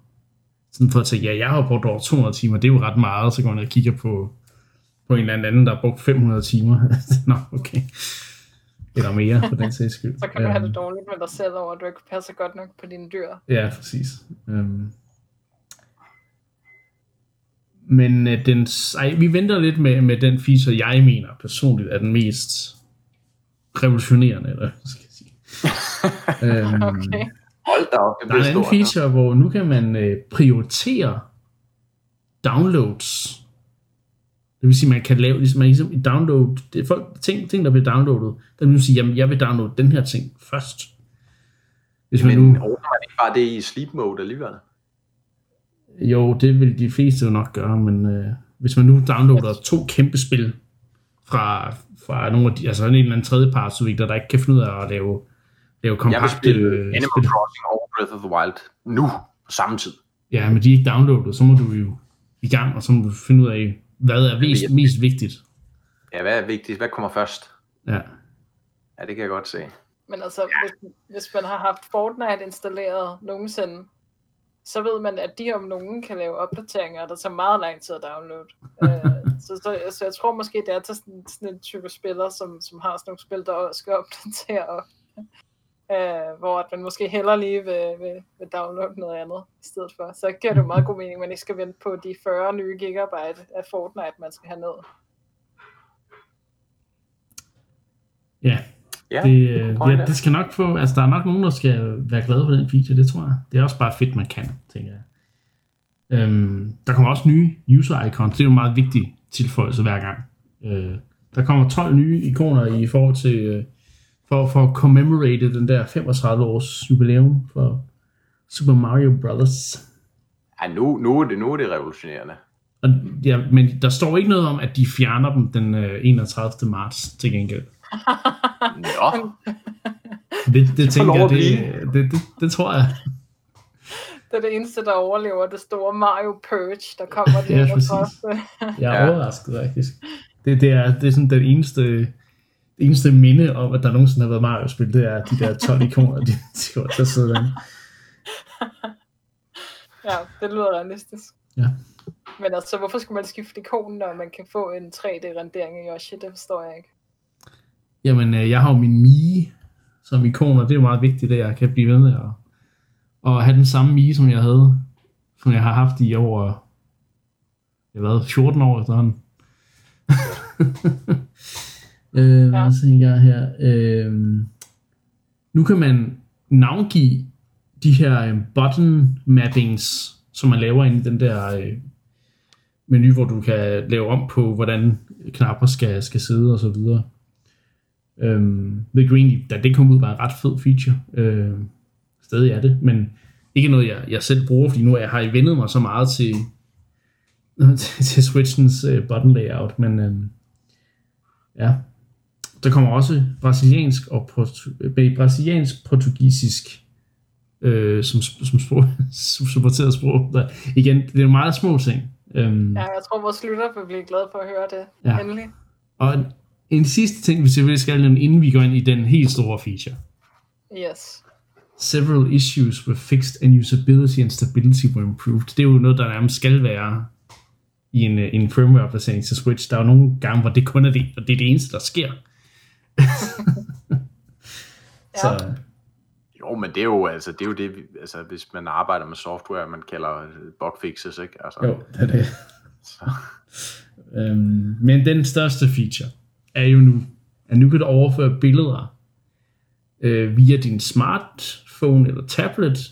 Sådan for at tænke, ja, jeg har brugt over 200 timer, det er jo ret meget, så går jeg og kigger på, på en eller anden, der har brugt 500 timer. Nå, okay. Eller mere, for den sags skyld. så kan du have det øhm. dårligt med dig selv over, at du ikke passer godt nok på dine dyr. Ja, præcis. Um, men uh, den, ej, vi venter lidt med, med den feature, jeg mener personligt er den mest revolutionerende, eller skal jeg sige. øhm, okay. Hold da op, det der er en anden feature, hvor nu kan man uh, prioritere downloads. Det vil sige, man kan lave, ligesom man ligesom download, det er folk, ting, ting, der bliver downloadet, der vil sige, jamen, jeg vil downloade den her ting først. Hvis man Men nu... overvejer man ikke bare det i sleep mode alligevel? Jo, det vil de fleste jo nok gøre, men øh, hvis man nu downloader to kæmpe spil fra, fra nogle af de, altså en eller anden tredjepartsudvikler, der ikke kan finde ud af at lave, lave kompakte Jeg vil spille øh, Animal spil. Crossing og Breath of the Wild nu, samtidig. Ja, men de er ikke downloadet, så må du jo i gang, og så må du finde ud af, hvad er mest, mest vigtigt. Ja, hvad er vigtigt? Hvad kommer først? Ja. Ja, det kan jeg godt se. Men altså, hvis, hvis man har haft Fortnite installeret nogensinde, så ved man, at de om nogen kan lave opdateringer, der tager meget lang tid at downloade. uh, så, så, så jeg tror måske, det er til sådan, sådan en type spiller, som, som har sådan nogle spil, der også skal opdatere, uh, hvor man måske heller lige vil, vil, vil downloade noget andet i stedet for. Så giver det meget god mening, at man ikke skal vente på de 40 nye gigabyte af Fortnite, man skal have ned. Ja, Ja, det, øh, ja, det skal nok få, altså der er nok nogen, der skal være glade for den feature, det tror jeg. Det er også bare fedt, man kan, tænker jeg. Øhm, der kommer også nye user icons, det er jo en meget vigtig tilføjelse hver gang. Øh, der kommer 12 nye ikoner i forhold til, øh, for, for at commemorate den der 35 års jubilæum for Super Mario Brothers. Ja, nu, nu, er det, nu er det revolutionerende. Og, ja, men der står ikke noget om, at de fjerner dem den øh, 31. marts til gengæld. Nå. Det, det tænker jeg, det, det, det, det tror jeg. Det er det eneste, der overlever det store Mario Purge, der kommer det ja, første. jeg er ja. overrasket faktisk. Det, det, er, det er sådan den eneste, eneste minde om, at der nogensinde har været Mario-spil, det er de der 12 ikoner, de, de går til der. Ja, det lyder realistisk. Ja. Men altså, hvorfor skulle man skifte ikon, når man kan få en 3D-rendering i Yoshi? Det forstår jeg ikke. Jamen, øh, jeg har jo min Mii som ikon, og det er jo meget vigtigt, at jeg kan blive ved med at, at have den samme Mii, som jeg havde, som jeg har haft i over, jeg har været 14 år efterhånden. øh, hvad tænker jeg her? Øh, nu kan man navngive de her øh, button mappings, som man laver inde i den der øh, menu, hvor du kan lave om på, hvordan knapper skal, skal sidde og så videre. Øhm, The Green, da det kom ud, var en ret fed feature. Øhm, stadig er det, men ikke noget, jeg, jeg selv bruger, fordi nu jeg har jeg vendet mig så meget til, til, Switchens uh, button layout, men øhm, ja. Der kommer også brasiliansk og portu- brasiliansk portugisisk øh, som, som, sprog, som supporteret sprog. Der, igen, det er meget små ting. Øhm, ja, jeg tror, vores lytter vil blive glade for at høre det. Ja. Endelig. Og en sidste ting, vi selvfølgelig skal nævne, inden vi går ind i den helt store feature. Yes. Several issues were fixed and usability and stability were improved. Det er jo noget, der nærmest skal være i en, øh, en firmware-opdatering til Switch. Der er jo nogle gange, hvor det kun er det, og det er det eneste, der sker. Så, jo, men det er jo, altså, det er jo det, vi- altså, hvis man arbejder med software, man kalder øh, bug fixes, ikke? Altså, Jo, det er det. Så, Øhm, men den største feature er jo nu, at nu kan du overføre billeder øh, via din smartphone eller tablet,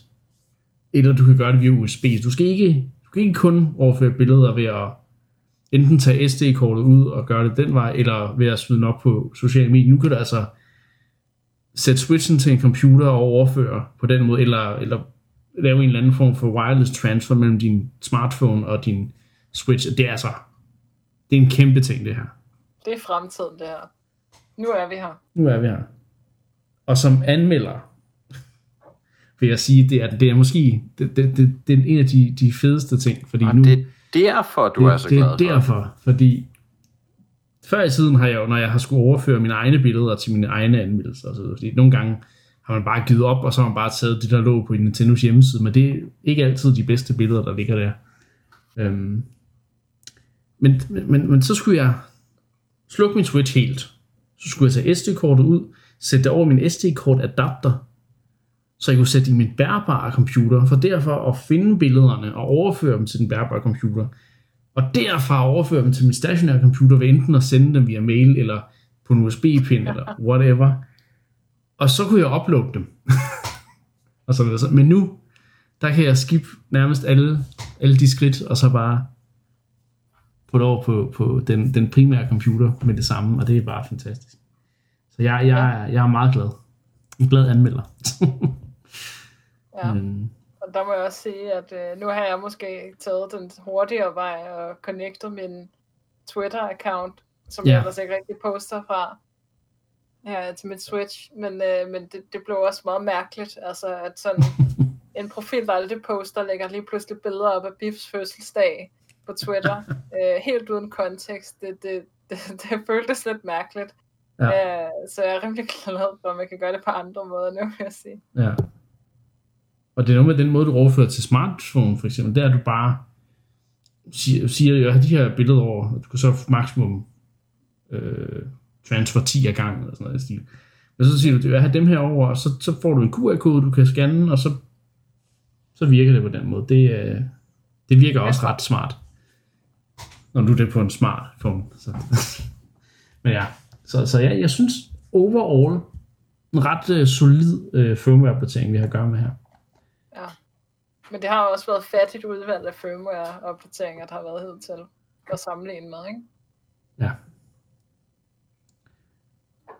eller du kan gøre det via USB. Du skal ikke, du kan ikke kun overføre billeder ved at enten tage SD-kortet ud og gøre det den vej, eller ved at smide den op på sociale medier. Nu kan du altså sætte switchen til en computer og overføre på den måde, eller, eller lave en eller anden form for wireless transfer mellem din smartphone og din switch. Det er altså det er en kæmpe ting, det her det er fremtiden, det her. Nu er vi her. Nu er vi her. Og som anmelder, vil jeg sige, det er, det er måske det, det, det, det er en af de, de fedeste ting, fordi og nu, det er derfor, du det, er så det glad er for. derfor, fordi før i tiden har jeg jo, når jeg har skulle overføre mine egne billeder til mine egne anmeldelser, og så fordi nogle gange har man bare givet op, og så har man bare taget det, der lå på Nintendos hjemmeside, men det er ikke altid de bedste billeder, der ligger der. Øhm, men, men, men så skulle jeg slukke min Switch helt. Så skulle jeg tage SD-kortet ud, sætte det over min SD-kort-adapter, så jeg kunne sætte i min bærbare computer, for derfor at finde billederne og overføre dem til den bærbare computer. Og derfra overføre dem til min stationære computer ved enten at sende dem via mail eller på en USB-pin eller whatever. Og så kunne jeg uploade dem. og så videre. Men nu, der kan jeg skip nærmest alle, alle de skridt, og så bare det over på, på den, den primære computer med det samme, og det er bare fantastisk. Så jeg, jeg, er- jeg er meget glad. En glad anmelder. Ja. Men, Og der må jeg også sige, at øh, nu har jeg måske taget den hurtigere vej og connectet min Twitter-account, som Ja. jeg ellers ikke rigtig poster fra, ja, til mit Switch. Men, øh, men det, det blev også meget mærkeligt, altså at sådan en profil, der aldrig poster, lægger lige pludselig billeder op af Biffs fødselsdag på Twitter, øh, helt uden kontekst. Det, det, det, det føltes lidt mærkeligt. Ja. Øh, så jeg er rimelig glad for, at man kan gøre det på andre måder nu, vil jeg sige. Ja. Og det er noget med den måde, du overfører til smartphone, for eksempel, der er du bare siger, siger jeg har de her billeder over, og du kan så maksimum øh, transfer 10 af gangen, eller sådan noget i stil. Men så siger du, jeg har dem her over, og så, så får du en QR-kode, du kan scanne, og så, så virker det på den måde. Det, øh, det virker også ret smart, når du er det på en smartphone. Så. Men ja, så, så ja, jeg synes overall, en ret øh, solid øh, firmware-opdatering, vi har at gøre med her. Ja. Men det har jo også været fattigt udvalg af firmware-opdateringer, der har været hed til at sammenligne med, ikke? Ja.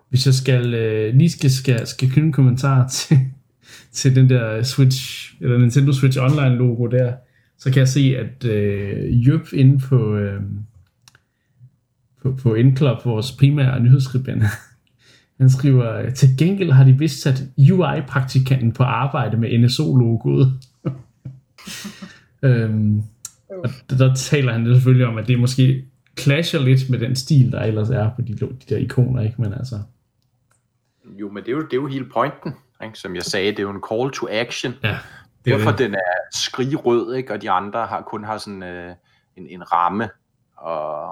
Hvis jeg skal øh, lige skal, skal, skal knytte en kommentar til, til den der Switch, eller Nintendo Switch Online logo der, så kan jeg se, at øh, Jøb inde på, øh, på, på Indclub, vores primære nyhedsskribent, han skriver, til gengæld har de vist sat UI-praktikanten på arbejde med NSO-logoet. øhm, og der, der taler han selvfølgelig om, at det måske clasher lidt med den stil, der ellers er på de, de der ikoner, ikke? Men altså, Jo, men det er jo, det er jo hele pointen. Ikke? Som jeg sagde, det er jo en call to action. ja. Det er Derfor det. den er skrigrød, ikke? og de andre har kun har sådan øh, en, en ramme. Og...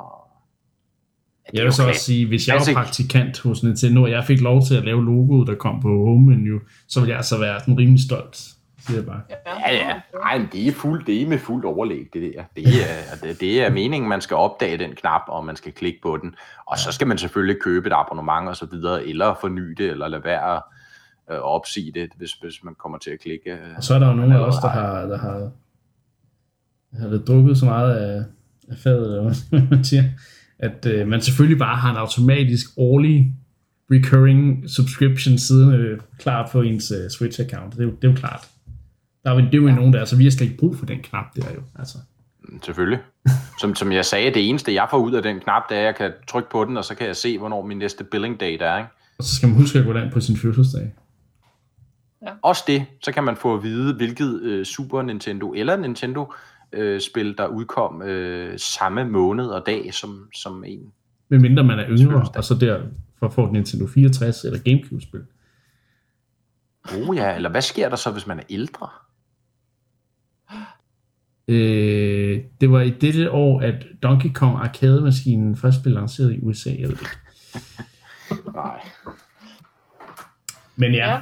Er Jeg vil så også sige, hvis jeg Altså- var praktikant hos Nintendo, og jeg fik lov til at lave logoet, der kom på home menu, så ville jeg altså være sådan rimelig stolt, siger jeg bare. Ja, ja. Ej, men det er, fuld, det er med fuld overlæg, det der. Det er, det, det er meningen, man skal opdage den knap, og man skal klikke på den. Og så skal man selvfølgelig købe et abonnement og så videre, eller forny det, eller lade være at øh, opsige det, hvis, hvis man kommer til at klikke. øh. Og så er der jo nogle af os, der har, der har, har drukket så meget af, af fadet, eller hvad man siger, at øh, man selvfølgelig bare har en automatisk årlig recurring subscription siden øh, klar på ens øh, Switch-account. Det, er jo- det er jo klart. Der er jo, det er jo ja. nogen, der er, så vi har slet ikke brug for den knap der jo. Altså. Selvfølgelig. Som, som jeg sagde, det eneste, jeg får ud af den knap, det er, at jeg kan trykke på den, og så kan jeg se, hvornår min næste billing date er. Ikke? Og så skal man huske at gå derind på sin fødselsdag. Også det, så kan man få at vide, hvilket øh, Super Nintendo eller Nintendo øh, spil, der udkom øh, samme måned og dag som, som en Medmindre man er yngre, og så der for at få et Nintendo 64 eller Gamecube-spil. Oh ja, eller hvad sker der så, hvis man er ældre? Øh, det var i dette år, at Donkey Kong Arcade-maskinen først blev lanceret i USA. Eller. Nej. Men ja, Ja,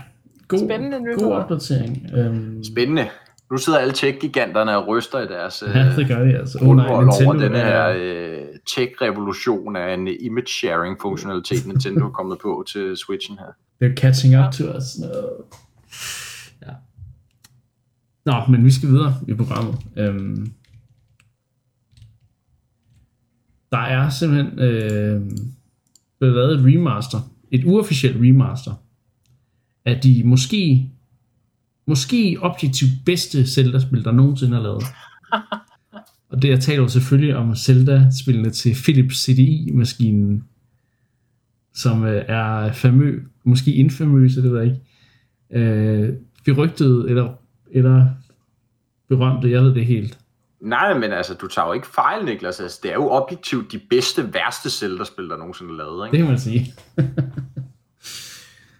god, spændende god nyheder. opdatering. Um, Spændende. Nu sidder alle tech-giganterne og ryster i deres ja, det gør de altså. Oh, nej, over den her er, øh, tech-revolution af en image-sharing-funktionalitet, Nintendo er kommet på til Switchen her. they're catching up to us. No. Ja. Nå, men vi skal videre i programmet. Um, der er simpelthen øh, blevet lavet et remaster, et uofficielt remaster, af de måske, måske objektivt bedste Zelda-spil, der nogensinde er lavet. Og det jeg taler jo selvfølgelig om Zelda-spillene til Philips CDI-maskinen, som øh, er famø, måske infamøse, det ved jeg ikke, øh, berygtede eller, eller berømte, jeg ved det helt. Nej, men altså, du tager jo ikke fejl, Niklas. Altså, det er jo objektivt de bedste, værste Zelda-spil, der nogensinde er lavet, ikke? Det kan man sige.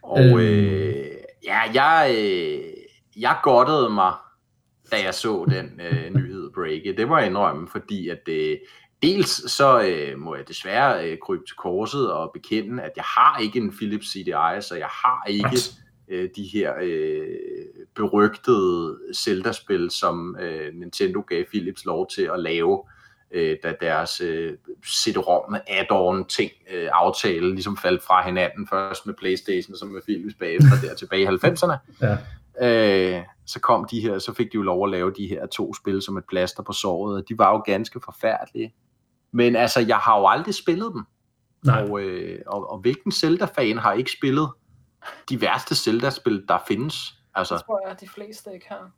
Og Øhm. øh, ja, jeg, øh, jeg godtede mig, da jeg så den øh, nyhed breake. Det jeg indrømme, fordi at øh, dels så øh, må jeg desværre øh, krybe til korset og bekende, at jeg har ikke en Philips CDI, så jeg har ikke øh, de her øh, berygtede Zelda-spil, som øh, Nintendo gav Philips lov til at lave, øh, da deres øh, CD-ROM add-on ting øh, aftale ligesom faldt fra hinanden, først med Playstation og så med Philips bagefter der tilbage i 90'erne. Ja. Øh, så kom de her, så fik de jo lov at lave de her to spil som et plaster på såret, og de var jo ganske forfærdelige. Men altså, jeg har jo aldrig spillet dem. Nej, Og, øh, og, og hvilken Zelda-fan har ikke spillet de værste Zelda-spil, der findes? Altså, Det tror jeg, at de fleste ikke har.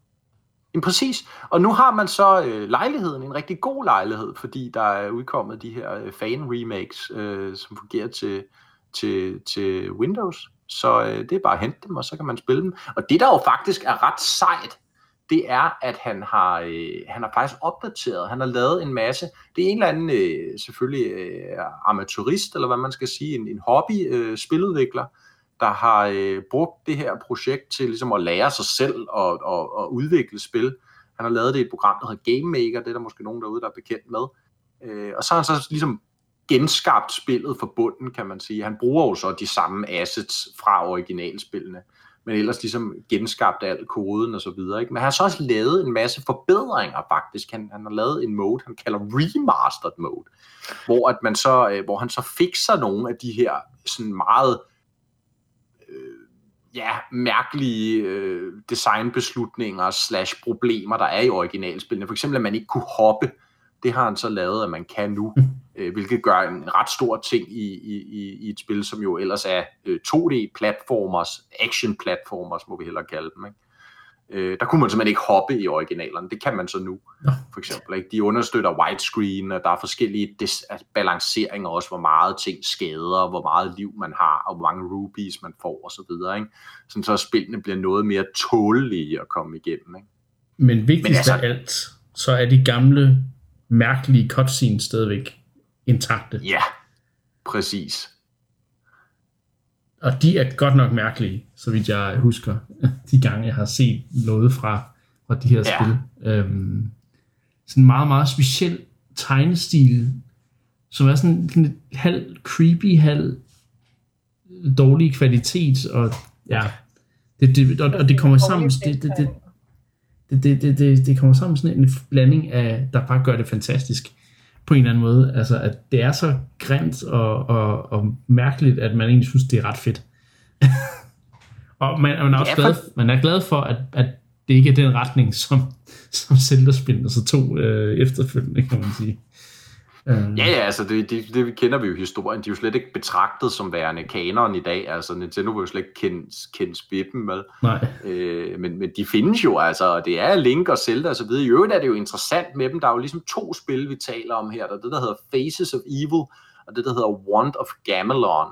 Jamen præcis. Og nu har man så øh, lejligheden, en rigtig god lejlighed, fordi der er udkommet de her øh, fan-remakes, øh, som fungerer til, til, til Windows. Så øh, det er bare at hente dem, og så kan man spille dem. Og det, der jo faktisk er ret sejt, det er, at han har, øh, han har faktisk opdateret. Han har lavet en masse. Det er en eller anden, øh, selvfølgelig øh, amatørist, eller hvad man skal sige, en, en hobby-spiludvikler, øh, der har øh, brugt det her projekt til ligesom at lære sig selv og, og, og udvikle spil. Han har lavet det i et program, der hedder Game Maker, det er der måske nogen derude, der er bekendt med. Øh, og så har han så ligesom genskabt spillet fra bunden, kan man sige. Han bruger jo så de samme assets fra originalspillene, men ellers ligesom genskabt al koden og så videre. Ikke? Men han har så også lavet en masse forbedringer faktisk. Han, han har lavet en mode, han kalder remastered mode, hvor, at man så, øh, hvor han så fikser nogle af de her sådan meget øh, ja, mærkelige øh, designbeslutninger slash problemer, der er i originalspillene. For eksempel, at man ikke kunne hoppe. Det har han så lavet, at man kan nu, øh, hvilket gør en ret stor ting i, i, i, i et spil, som jo ellers er øh, 2D-platformers, action-platformers, må vi hellere kalde dem. Ikke? Øh, der kunne man simpelthen ikke hoppe i originalerne. Det kan man så nu, for eksempel. Ikke? De understøtter widescreen, og der er forskellige altså balanceringer også, hvor meget ting skader, hvor meget liv man har, og hvor mange rubies man får, og så videre. Ikke? Sådan så spillene bliver noget mere tålige at komme igennem. Ikke? men vigtigst Men altså- af alt, så er de gamle, mærkelige cutscenes stadigvæk intakte. Ja, præcis. Og de er godt nok mærkelige, så vidt jeg husker, de gange jeg har set noget fra, fra de her ja. spil. Øhm, sådan en meget, meget speciel tegnestil, som er sådan, sådan lidt halv creepy, halv dårlig kvalitet, og ja, det, det, og, og det kommer sammen, det, det, det, det, det, det, det kommer sammen sådan en blanding af, der bare gør det fantastisk på en eller anden måde. Altså, at det er så grimt og, og, og mærkeligt, at man egentlig synes, det er ret fedt. og man, man, er også Ja, for- glad, man er glad for, at, at det ikke er den retning, som, som Zelda-spillene så tog øh, efterfølgende, kan man sige. Øh, Ja, ja, altså det, det, det kender vi jo historien. De er jo slet ikke betragtet som værende kanon i dag. Altså Nintendo vil jo slet ikke kende, kende spippen med. Nej, Øh, men, men de findes jo altså, og det er Link og Zelda og så videre. I øvrigt er det jo interessant med dem. Der er jo ligesom to spil, vi taler om her. Der er det, der hedder Faces of Evil, og det, der hedder Wand of Gamelon.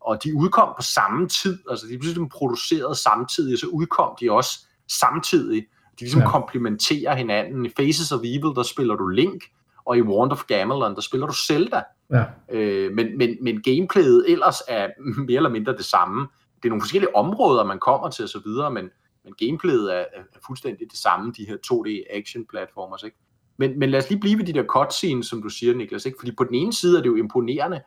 Og de udkom på samme tid, altså de blev ligesom produceret samtidig, og så udkom de også samtidig. De ligesom ja. komplementerer hinanden. I Faces of Evil, der spiller du Link, og i Wand of Gamelon, der spiller du Zelda. Ja. Øh, men, men, men gameplayet ellers er mere eller mindre det samme. Det er nogle forskellige områder, man kommer til osv., men, men gameplayet er, er, fuldstændig det samme, de her 2D action platformers, ikke? Men, men lad os lige blive ved de der cutscenes, som du siger, Niklas, ikke? fordi på den ene side er det jo imponerende,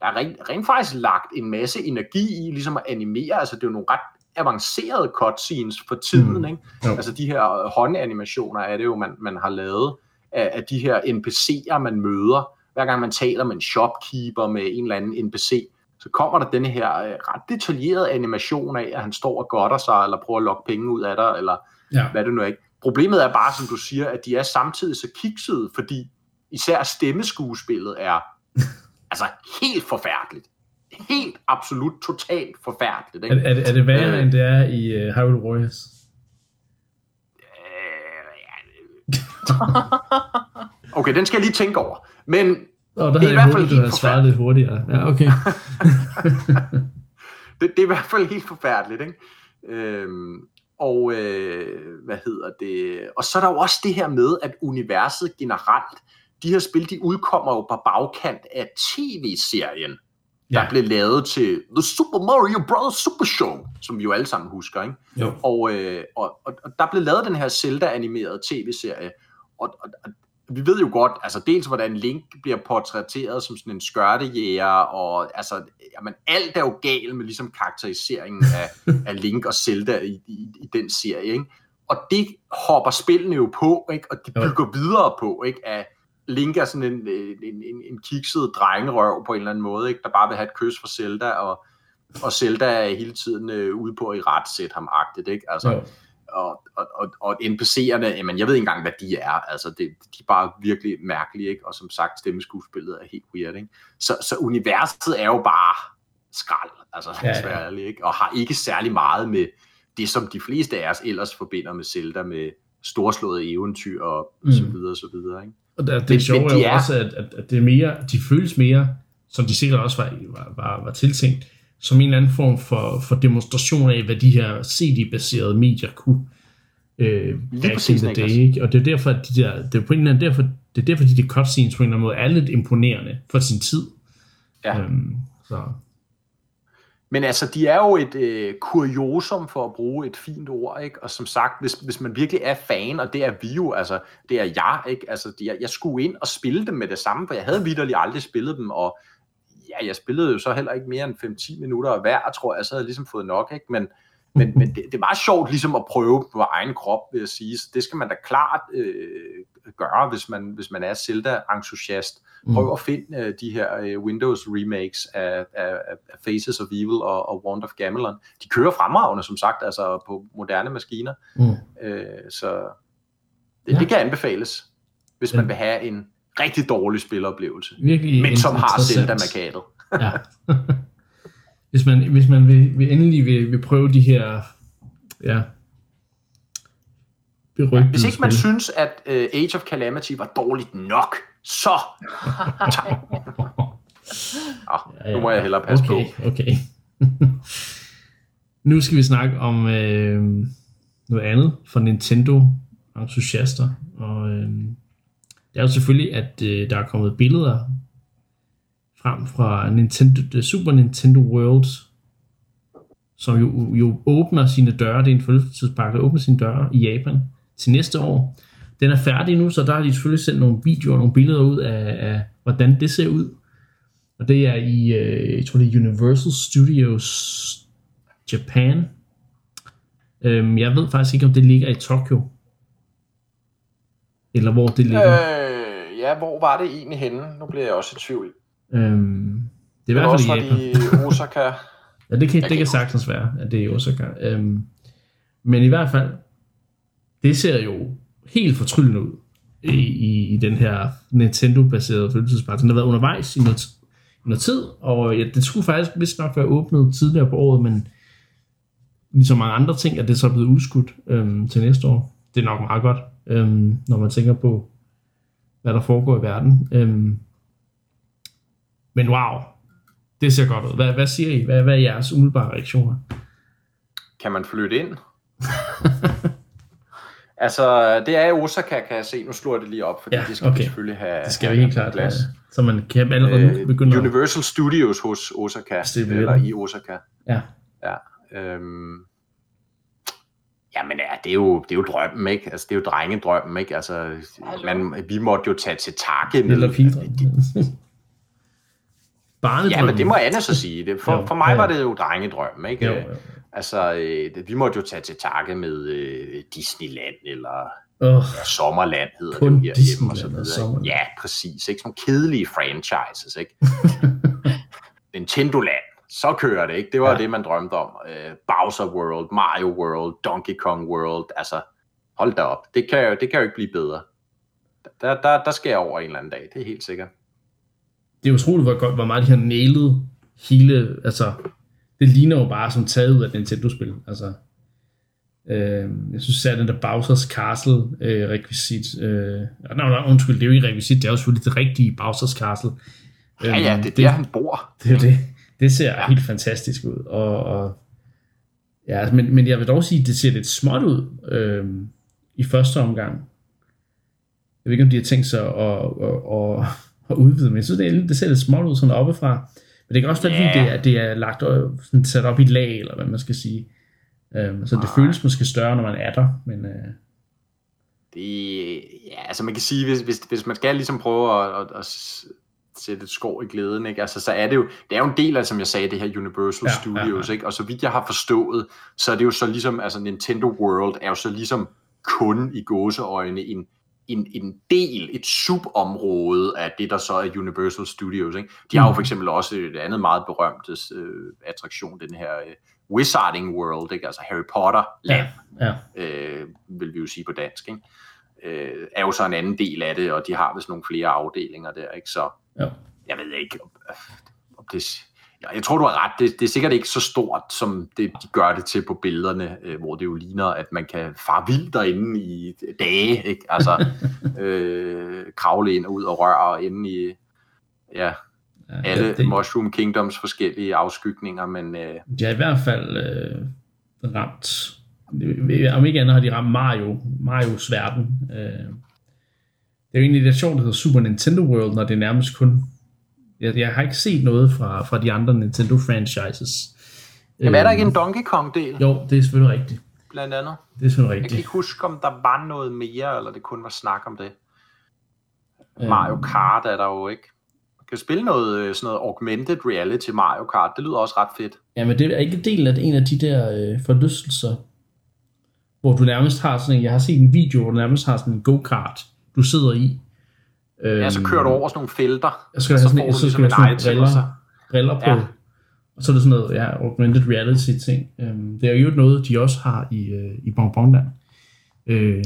der er rent, rent faktisk lagt en masse energi i ligesom at animere, altså det er jo nogle ret avancerede cutscenes for tiden, mm. ikke? Jo. Altså de her håndanimationer er det jo, man, man har lavet af, af de her NPC'er, man møder, hver gang man taler med en shopkeeper, med en eller anden NPC, så kommer der denne her øh, ret detaljerede animation af, at han står og godter sig, eller prøver at lokke penge ud af dig, eller ja. hvad det nu er ikke. Problemet er bare, som du siger, at de er samtidig så kiksede, fordi især stemmeskuespillet er altså helt forfærdeligt. Helt absolut totalt forfærdeligt. Ikke? Er, er, det, er det værre, øh, end det er i uh, Hyrule Warriors? okay, den skal jeg lige tænke over. Men Oh, det er i hvert fald helt svaret lidt hurtigere. Ja, okay. det, det er i hvert fald helt forfærdeligt, ikke? Øhm, og øh, hvad hedder det? Og så er der jo også det her med, at universet generelt, de her spil, de udkommer jo på bagkant af tv-serien, der ja. blev lavet til The Super Mario Bros. Super Show, som vi jo alle sammen husker, ikke? Jo. Og, øh, og, og, og der blev lavet den her Zelda-animerede tv-serie, og, og, og vi ved jo godt, altså dels hvordan Link bliver portrætteret som sådan en skørtejæger, og altså, jamen, alt er jo galt med ligesom karakteriseringen af, af Link og Zelda i, i, i den serie, ikke? Og det hopper spillene jo på, ikke? Og de bygger ja. videre på, ikke? At Link er sådan en, en, en, en kikset drengerøv på en eller anden måde, ikke? Der bare vil have et kys fra Zelda, og, og Zelda er hele tiden øh, ude på at i ret sætte ham-agtigt, ikke? Altså, ja og, og, og, og NPC'erne, jamen jeg ved ikke engang, hvad de er, altså det, de er bare virkelig mærkelige, ikke? og som sagt, stemmeskuespillet er helt weird, ikke? Så, så universet er jo bare skrald, altså ja, ja. Ærlig, ikke? og har ikke særlig meget med det, som de fleste af os ellers forbinder med Zelda, med storslåede eventyr og mm. så videre, så videre, ikke? Og det, det, det sjove er jo er... også, at, at, at det er mere, de føles mere, som de sikkert også var, var, var, var tiltænkt, som en eller anden form for, for demonstration af, hvad de her CD-baserede medier kunne øh, back in the day. Ikke? Og det er derfor, at de der, det er på en eller anden, derfor, det er derfor, de der cutscenes på en eller anden måde er lidt imponerende for sin tid. Ja. Øhm, så. Men altså, de er jo et øh, kuriosum, for at bruge et fint ord, ikke? Og som sagt, hvis, hvis man virkelig er fan, og det er vi jo, altså, det er jeg, ikke? Altså, jeg, jeg skulle ind og spille dem med det samme, for jeg havde vidderligt aldrig spillet dem, og ja, jeg spillede jo så heller ikke mere end 5-10 minutter hver, tror jeg, så havde jeg ligesom fået nok, ikke? Men, men, men det, det var sjovt ligesom at prøve på egen krop, vil jeg sige. Så det skal man da klart øh, gøre, hvis man, hvis man er Zelda-entusiast. Prøv mm. at finde øh, de her øh, Windows remakes af, af, af Faces of Evil og, og Wand of Gamelon. De kører fremragende, som sagt, altså på moderne maskiner. Mm. Øh, så det, ja. det kan anbefales, hvis man vil have en rigtig dårlig spiloplevelse, Virkelig men som har Zelda-markadet. ja. hvis man, hvis man vil, vil endelig vil, vil prøve de her ja, ja, hvis ikke man synes, at uh, Age of Calamity var dårligt nok, så... oh, ja, ja, nu må jeg hellere passe okay, på. Okay, Nu skal vi snakke om øh, noget andet for Nintendo-entusiaster. Og øh, det er jo selvfølgelig, at øh, der er kommet billeder frem fra Nintendo, Super Nintendo World, som jo, jo åbner sine døre, det er en fødselspakke, der åbner sine døre i Japan til næste år. Den er færdig nu, så der har de selvfølgelig sendt nogle videoer, nogle billeder ud af, af hvordan det ser ud. Og det er i, øh, jeg tror det er Universal Studios Japan. Øhm, jeg ved faktisk ikke, om det ligger i Tokyo. Eller hvor det ligger. Øh, ja, hvor var det egentlig henne? Nu bliver jeg også i tvivl. Øhm, det er i hvert fald i Japan. Osaka. ja, det kan, det kan sagtens være, at det er i Osaka. Øhm, men i hvert fald, det ser jo helt fortryllende ud i, i, i den her Nintendo-baserede følelsespark. Den har været undervejs i noget, i noget tid, og ja, det skulle faktisk vist nok være åbnet tidligere på året, men ligesom mange andre ting, at det så er blevet udskudt øhm, til næste år. Det er nok meget godt, øhm, når man tænker på, hvad der foregår i verden. Øhm, men wow, det ser godt ud. Hvad, hvad siger I? Hvad, hvad er jeres umiddelbare reaktioner? Kan man flytte ind? Altså, det er i Osaka, kan jeg se. Nu slår jeg det lige op, fordi Ja, det skal okay. selvfølgelig have Det skal have vi helt klart, plads. øh, så man kan allerede nu Øh, begynde at... Universal Studios hos Osaka, Bestikke eller i Osaka. Ja. Ja. Øhm, jamen ja, det er, jo, det er jo drømmen, ikke? Altså, det er jo drengedrømmen, ikke? Altså, man, vi måtte jo tage til takke. ned. Eller pigedrøm. Barnedrøm. Ja, men det må Anna så sige. Det, for, Jo, for mig ja, ja. var det jo drengedrømmen, ikke? Jo, jo. Altså, øh, vi måtte jo tage til takke med øh, Disneyland, eller Åh, ja, Sommerland hedder Kun det jo herhjemme og så videre. Ja, præcis. Ikke? Sådan kedelige franchises, ikke? Nintendo Land, så kører det, ikke? Det var Ja. det, man drømte om. Øh, Bowser World, Mario World, Donkey Kong World, altså, hold da op. Det kan jo, det kan jo ikke blive bedre. Der, der, der skal jeg over en eller anden dag, det er helt sikkert. det er utroligt, hvor, godt, hvor meget de har nailet hele, altså, det ligner jo bare som taget ud af et Nintendo-spil, altså, øh, jeg synes at den der Bowser's Castle øh, øh, nej, nej, undskyld, det er jo ikke rekvisit, det er jo selvfølgelig det rigtige Bowser's Castle. Ja, ja, Øhm, det er der, han bor. det, er det, det ser ja. helt fantastisk ud, og, og ja, men, men jeg vil dog sige, at det ser lidt småt ud øh, i første omgang. Jeg ved ikke, om de har tænkt sig at, at, at, at udvide, men jeg synes, det, er, lidt- det ser lidt småt ud sådan oppefra. Men det kan også være, fordi Ja. det er, det er lagt øh, sådan sat op i lag, eller hvad man skal sige. Um, så det Nej. føles måske større, når man er der, men uh, Det, ja, altså man kan sige, hvis, hvis, hvis man skal ligesom prøve at, at, at sætte et skår i glæden, ikke? Altså, så er det jo, det er jo en del af, som jeg sagde, det her Universal ja, Studios, ja, ja. ikke? Og så vidt jeg har forstået, så er det jo så ligesom, altså Nintendo World er jo så ligesom kun i gåseøjne en, en, en del, et subområde af det, der så er Universal Studios, ikke? De har jo Mm. for eksempel også et andet meget berømt øh, attraktion, den her øh, Wizarding World, ikke? Altså Harry Potter land, ja, øh, vil vi jo sige på dansk, ikke? Øh, er jo så en anden del af det, og de har vist nogle flere afdelinger der, ikke? Så ja. jeg ved ikke, om, om det... Ja, jeg tror, du har ret. Det, det er sikkert ikke så stort, som det, de gør det til på billederne, øh, hvor det jo ligner, at man kan fare vildt derinde i dage, ikke? Altså, øh, kravle ind og ud og røre inde i ja, ja alle det, det, Mushroom Kingdoms forskellige afskygninger, men øh, de har i hvert fald øh, ramt, om ikke andet har de ramt Mario, Marios verden. Øh, det er jo egentlig lidt sjovt, det hedder Super Nintendo World, når det nærmest kun, jeg, jeg har ikke set noget fra, fra de andre Nintendo franchises. jamen, er der ikke en Donkey Kong-del, Jo, det er selvfølgelig rigtigt. blandt andet? Det er selvfølgelig Jeg kan rigtigt. ikke huske, om der var noget mere, eller det kun var snak om det. Øhm, Mario Kart er der jo ikke. Man kan spille noget, øh, sådan noget augmented reality Mario Kart. Det lyder også ret fedt. Ja, men det er ikke del af en af de der øh, forlystelser, hvor du nærmest har sådan en, jeg har set en video, hvor du nærmest har sådan en go-kart, du sidder i. Øhm, Ja, så kører du over sådan nogle felter, Jeg skal og have så sådan, får så skal ligesom have sådan så... briller, briller på. Ja. Og så er det sådan noget, ja, augmented reality ting. Øhm, det er jo noget, de også har i, øh, i Bonbonland. Øh,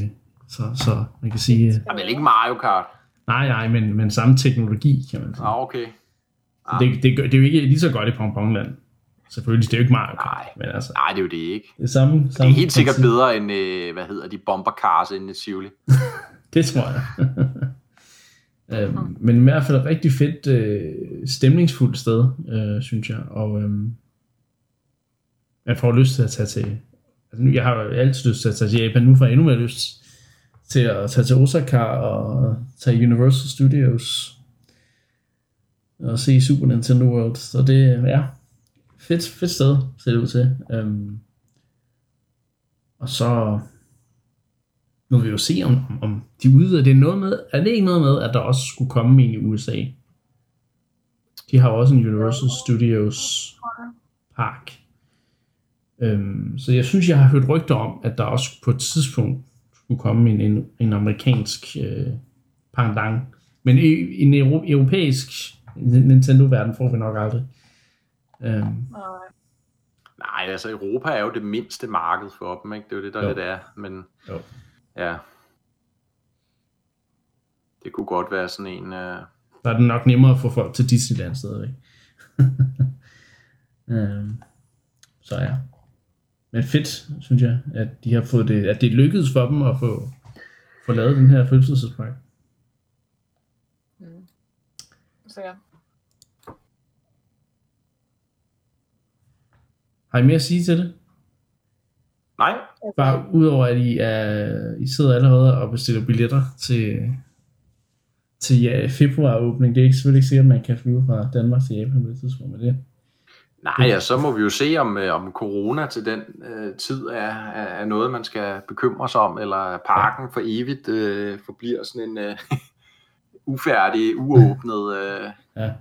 så, så man kan sige, øh, er vel ikke Mario Kart? nej, nej, men, men samme teknologi, kan man sige. Ah, okay. Så det, det, det, er jo ikke lige så godt i Bonbonland. Selvfølgelig, det er jo ikke Mario Kart, Nej. men altså, Nej, det er jo det ikke. det er samme, Det samme er helt sikkert bedre end, øh, hvad hedder de, bomber cars inde i Tivoli. Det tror jeg. øhm, men i hvert fald et rigtig fedt, øh, stemningsfuldt sted, øh, synes jeg. Og øhm, jeg får lyst til at tage til... Altså, jeg har altid lyst til at tage til Japan. Nu får jeg endnu mere lyst til at tage til Osaka og tage Universal Studios og se Super Nintendo World. Så det er ja, fedt, fedt sted, ser det ud til. Øhm, og så nu vil vi jo se, om, om- de udvider det er noget med, er det ikke noget med, at der også skulle komme en i USA? De har jo også en Universal Studios park. Øhm, så jeg synes, jeg har hørt rygter om, at der også på et tidspunkt skulle komme en, en, en amerikansk øh, pendant. Men i, en euro, europæisk Nintendo-verden får vi nok aldrig. Øhm, Nej. Nej, altså Europa er jo det mindste marked for dem, ikke? Det er jo det, der jo. lidt er. Men Jo. Ja, det kunne godt være sådan en... Øh... der er det nok nemmere at få folk til Disneyland stadigvæk. øhm, så ja. Men fedt, synes jeg, at de har fået det, at det lykkedes for dem at få, få lavet den her fødselsdagspakke. Mm. Så ja. Har I mere at sige til det? Nej, Bare udover at I, er, I sidder allerede og bestiller billetter til, til ja, februar åbning. Det er ikke selvfølgelig ikke sikkert, at man kan flyve fra Danmark til Japan på det tidspunkt med det. Nej, ja, så må vi jo se, om, øh, om corona til den øh, tid er, er noget, man skal bekymre sig om, eller parken for evigt øh, forbliver sådan en øh, ufærdig, uåbnet øh, Ja,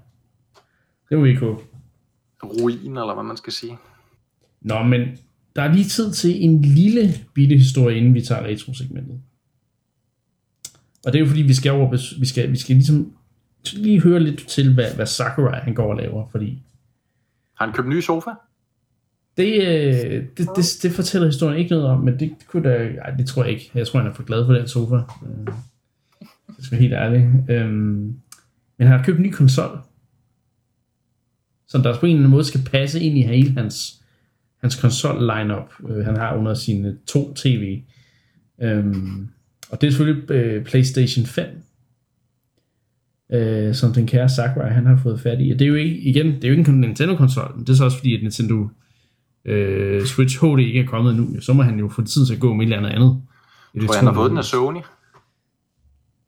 det må vi ikke ruin, eller hvad man skal sige. Nå, men der er lige tid til en lille bitte historie, inden vi tager retrosegmentet. Og det er jo fordi, vi skal over, vi skal, vi skal ligesom lige høre lidt til, hvad, hvad Sakurai han går og laver, fordi Har han købt en ny sofa? det, øh, det, det, det fortæller historien ikke noget om, men det, det kunne da, ej, det tror jeg ikke. Jeg tror, han er for glad for den sofa. Øh, Det skal være helt ærligt. Øhm, men han har købt en ny konsol, som der på en eller anden måde skal passe ind i hele hans, hans konsol lineup øh, han har under sine to tv. Øhm, og det er selvfølgelig øh, PlayStation 5, øh, som den kære Sakurai han har fået fat i. Og det er jo ikke, igen, det er jo ikke en Nintendo-konsol, men det er så også fordi, at Nintendo øh, Switch HD ikke er kommet nu. Så må han jo få tid til at gå med et eller andet andet. Tror jeg, han har fået den af Sony.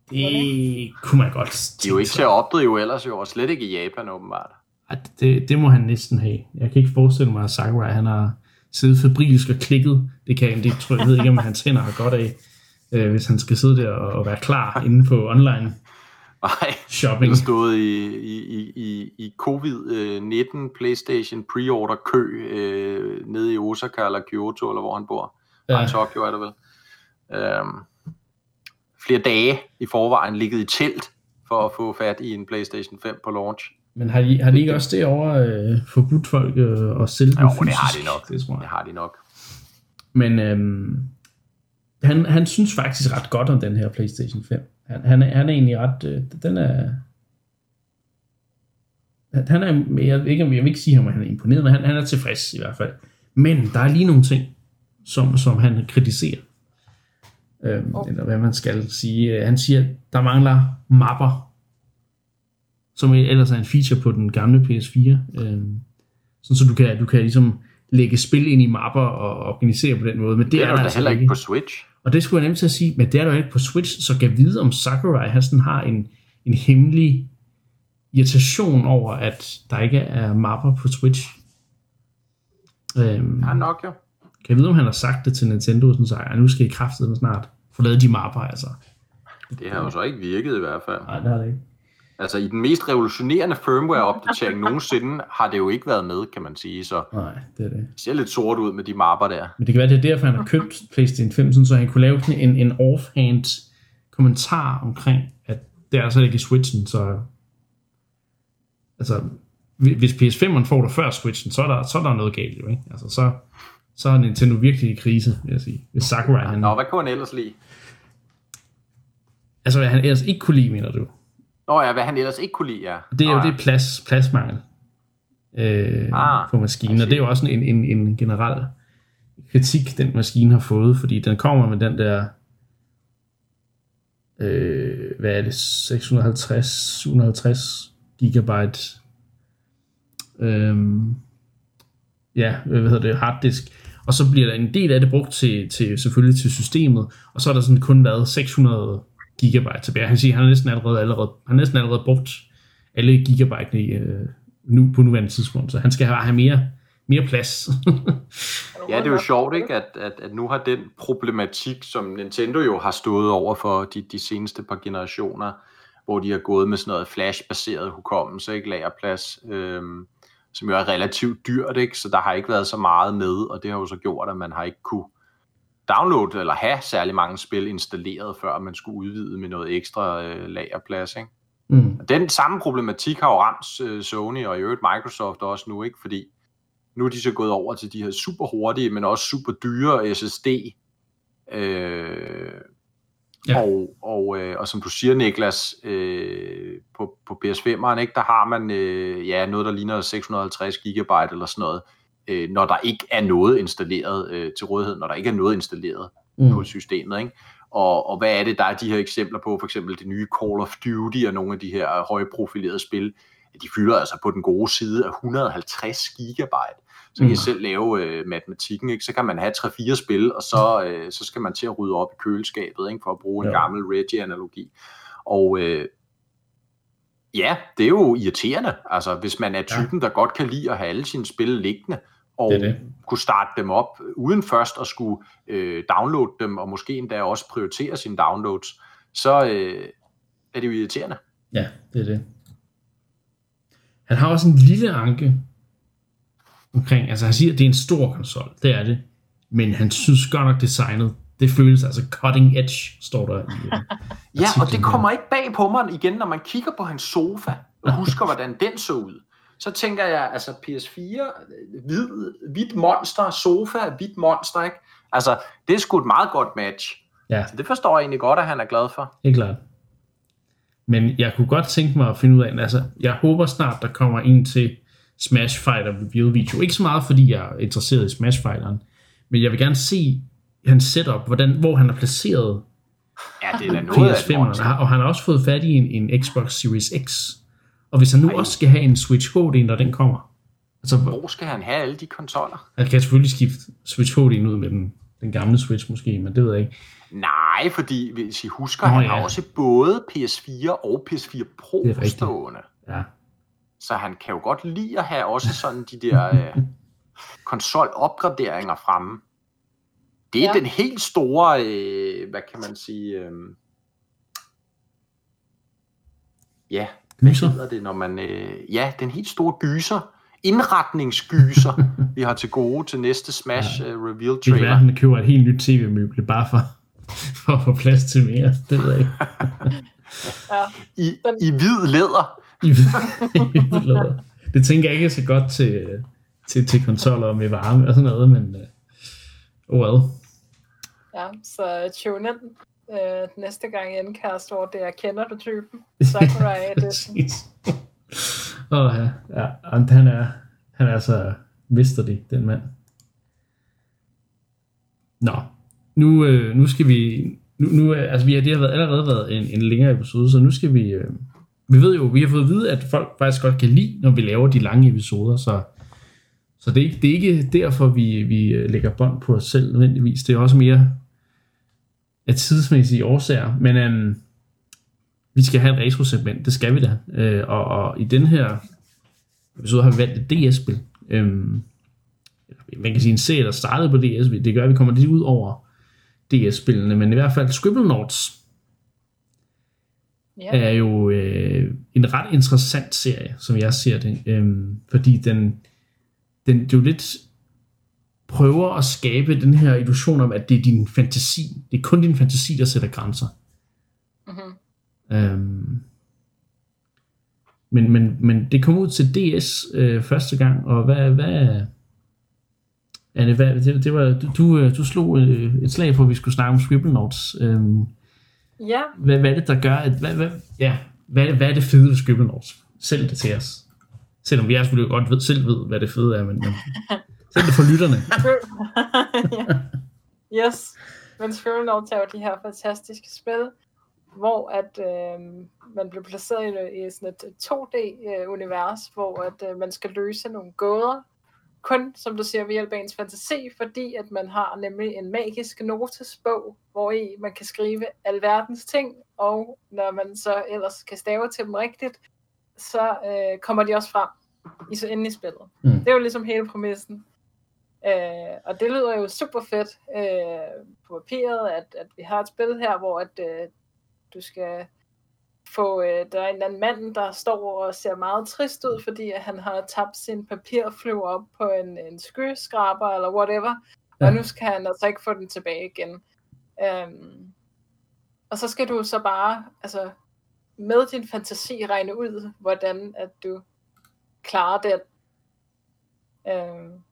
Det kunne man godt De er jo ikke til at opdrive ellers jo, og slet ikke i Japan åbenbart. Ej, det, det må han næsten have. Jeg kan ikke forestille mig, at Sakurai han har siddet febrilsk og klikket. Det kan det tror jeg ved ikke, om hans hænder har godt af, øh, hvis han skal sidde der og, og være klar inde på online Nej, shopping. der stod i, i, i, i, i covid-19 PlayStation pre-order kø øh, nede i Osaka eller Kyoto, eller hvor han bor. Ja. I Tokyo er det vel. Øhm, flere dage i forvejen ligget i telt for at få fat i en PlayStation 5 på launch. Men har de, har de ikke også derovre øh, forbudt folk øh, at sælge Jo, fysisk? det har de nok. Det tror Det jeg. har de nok. Men øhm, han, han synes faktisk ret godt om den her PlayStation 5. Han, han, er, han er egentlig ret... Øh, den er... Han er, jeg, ikke, jeg vil ikke sige ham, at han er imponeret, men han, han er tilfreds i hvert fald. Men der er lige nogle ting, som, som han kritiserer. Øhm, Oh. Eller hvad man skal sige. Han siger, at der mangler mapper, som ellers er en feature på den gamle PS4. Øhm, sådan, så du kan, du kan ligesom lægge spil ind i mapper og organisere på den måde. Men det, Det er der jo da altså heller ikke på Switch. og det skulle jeg nemt til at sige, men det er der jo ikke på Switch, så kan vide, om Sakurai han sådan har en, en hemmelig irritation over, at der ikke er mapper på Switch. Øhm, Ja, nok jo. kan jeg vide, om han har sagt det til Nintendo, sådan så "Ej, nu skal I kraftedeme snart få lavet de mapper, altså. Det har jo så ikke virket i hvert fald. Nej, det har det ikke. Altså i den mest revolutionerende firmware-opdatering nogensinde har det jo ikke været med, kan man sige. Så Nej, det er det. det ser lidt sort ud med de mapper der. Men det kan være, det er derfor, han har købt PlayStation 5, sådan, så han kunne lave sådan en, en offhand kommentar omkring, at det er altså ikke i Switchen, så... Altså, hvis PS5'eren får det før Switchen, så er der, så er der noget galt jo, ikke? Altså, så, så er Nintendo virkelig i krise, vil jeg sige. Hvis Sakurai, han... Nå, hvad kunne han ellers lide? Altså, hvad han ellers ikke kunne lide, mener du? Nå ja, hvad han ellers ikke kunne lide, ja. Det er jo Nå, ja. det plads, pladsmangel øh, Ah, på maskinen, og det er jo også en, en, en generel kritik, den maskine har fået, fordi den kommer med den der, øh, hvad er det, 650, 750 gigabyte, øh, ja, hvad hedder det, harddisk, og så bliver der en del af det brugt til, til selvfølgelig til systemet, og så er der sådan kun været 600 gigabyte tilbage. Han siger, han har næsten allerede, allerede, han har næsten allerede brugt alle gigabyte i, øh, nu, på nuværende tidspunkt, så han skal have, have mere, mere plads. Ja, det er jo sjovt, ikke, at, at, at nu har den problematik, som Nintendo jo har stået over for de, de seneste par generationer, hvor de har gået med sådan noget flash-baseret hukommelse, ikke lagerplads, øhm, som jo er relativt dyrt, ikke? så der har ikke været så meget med, og det har jo så gjort, at man har ikke kunne downloade eller have særlig mange spil installeret, før man skulle udvide med noget ekstra øh, lagerplads. Ikke? mm. Den samme problematik har jo ramt øh, Sony og i øvrigt Microsoft også nu, ikke? Fordi nu er de så gået over til de her super hurtige, men også super dyre SSD. Øh, Ja. og, og, øh, og som du siger, Niklas, øh, på, på PS5'eren, ikke, der har man øh, ja, noget, der ligner 650 gigabyte eller sådan noget, øh, når der ikke er noget installeret øh, til rådighed, når der ikke er noget installeret Mm. på systemet. Ikke? Og, og hvad er det, der er de her eksempler på, for eksempel det nye Call of Duty og nogle af de her højprofilerede spil, de fylder altså på den gode side af 150 gigabyte. Så kan mm. I selv lave øh, matematikken, ikke? Så kan man have 3-4 spil, og så, øh, så skal man til at rydde op i køleskabet, ikke? For at bruge en ja. gammel Reggie-analogi. Og øh, ja, det er jo irriterende, altså hvis man er typen, ja. der godt kan lide at have alle sine spil liggende, og det det. kunne starte dem op, uden først at skulle øh, downloade dem, og måske endda også prioritere sine downloads, så øh, er det jo irriterende. Ja, det er det. Han har også en lille anke omkring, altså han siger, at det er en stor konsol, det er det, men han synes godt nok designet, det føles altså cutting edge, står der i Ja, og det kommer ikke bag på mig igen, når man kigger på hans sofa, og husker, hvordan den så ud. Så tænker jeg, altså PS4, hvid, hvidt monster, sofa, hvidt monster, ikke? Altså, det er sgu et meget godt match. Ja. Så det forstår jeg egentlig godt, at han er glad for. Helt klart. Men jeg kunne godt tænke mig at finde ud af, altså, jeg håber snart, der kommer en til Smash Fighter review video. Ikke så meget, fordi jeg er interesseret i Smash Fighteren, men jeg vil gerne se hans setup, hvordan, hvor han har placeret ja, det er noget PS5'eren, og han har også fået fat i en, en Xbox Series X. Og hvis han nu Ej. også skal have en Switch HD, når den kommer, altså, hvor skal han have alle de konsoller? Han kan selvfølgelig skifte Switch HD ud med den, den gamle Switch måske, men det ved jeg ikke. Nej, fordi hvis I husker, Nå, han ja. har også både PS4 og PS4 Pro stående. Ja. Så han kan jo godt lide at have også sådan de der øh, konsolopgraderinger fremme. Det er ja. den helt store, øh, hvad kan man sige, øh, ja, gyser. hvad hedder det, når man, øh, ja, den helt store gyser, indretningsgyser, vi har til gode til næste Smash ja. uh, reveal trailer. Det er han køber et helt nyt tv-møble, bare for, for at få plads til mere, det ved jeg ikke. ja. I, I hvid læder. I, I hvid læder. Det tænker jeg ikke så godt til, til, til konsoller med varme og sådan noget, men uh, oh well. Ja, så tune in øh, næste gang i Endcast, hvor det er kender du typen. Sakurai Edition. Åh oh, ja, ja. Han er, han er så mister den mand. Nå, nu, øh, nu skal vi, nu, nu altså vi har, det har været, allerede været en, en længere episode, så nu skal vi, øh, vi ved jo, vi har fået at vide, at folk faktisk godt kan lide, når vi laver de lange episoder, så, så det, er, det er ikke derfor, vi, vi øh, lægger bånd på os selv nødvendigvis. Det er også mere af tidsmæssige årsager, men øhm, vi skal have et retro-segment, det skal vi da. Øh, og, og i den her episode har vi valgt et DS-spil. Øhm, man kan sige en serie, der startede på DS. Det gør, at vi kommer lidt ud over DS-spillene, men i hvert fald Scribblenauts yeah. er jo øh, en ret interessant serie, som jeg ser det. Øhm, fordi den, den, det er jo lidt prøver at skabe den her illusion om, at det er din fantasi. Det er kun din fantasi, der sætter grænser. Mm-hmm. Øhm, men, men, men det kom ud til DS øh, første gang, og hvad, hvad, Anne, hvad det, det var, du, du øh, slog øh, et slag for, at vi skulle snakke om Scribblenauts. Øhm, ja. Hvad, hvad er det, der gør, at, hvad, hvad, ja, hvad, hvad er det fede ved Scribblenauts? Sælg det til os. Selvom jeg selvfølgelig godt ved, selv ved, hvad det fede er, men, men Send det for lytterne. ja. Yes. Men Scribblenauts er jo de her fantastiske spil, hvor at øh, man bliver placeret i, i sådan et 2D-univers, øh, hvor at øh, man skal løse nogle gåder, kun, som du siger, ved hjælp af ens fantasi, fordi at man har nemlig en magisk notesbog, hvor i man kan skrive alverdens ting, og når man så ellers kan stave til dem rigtigt, så øh, kommer de også frem i så inde i spillet. Mm. Det er jo ligesom hele præmissen. Øh, og det lyder jo super fedt øh, på papiret, at, at vi har et spil her, hvor at, øh, du skal få, øh, der er en eller anden mand, der står og ser meget trist ud, fordi at han har tabt sin papirflyv op på en, en skyskraber eller whatever, ja. og nu skal han altså ikke få den tilbage igen. Øhm, og så skal du så bare, altså med din fantasi regne ud, hvordan at du klarer den. Øhm,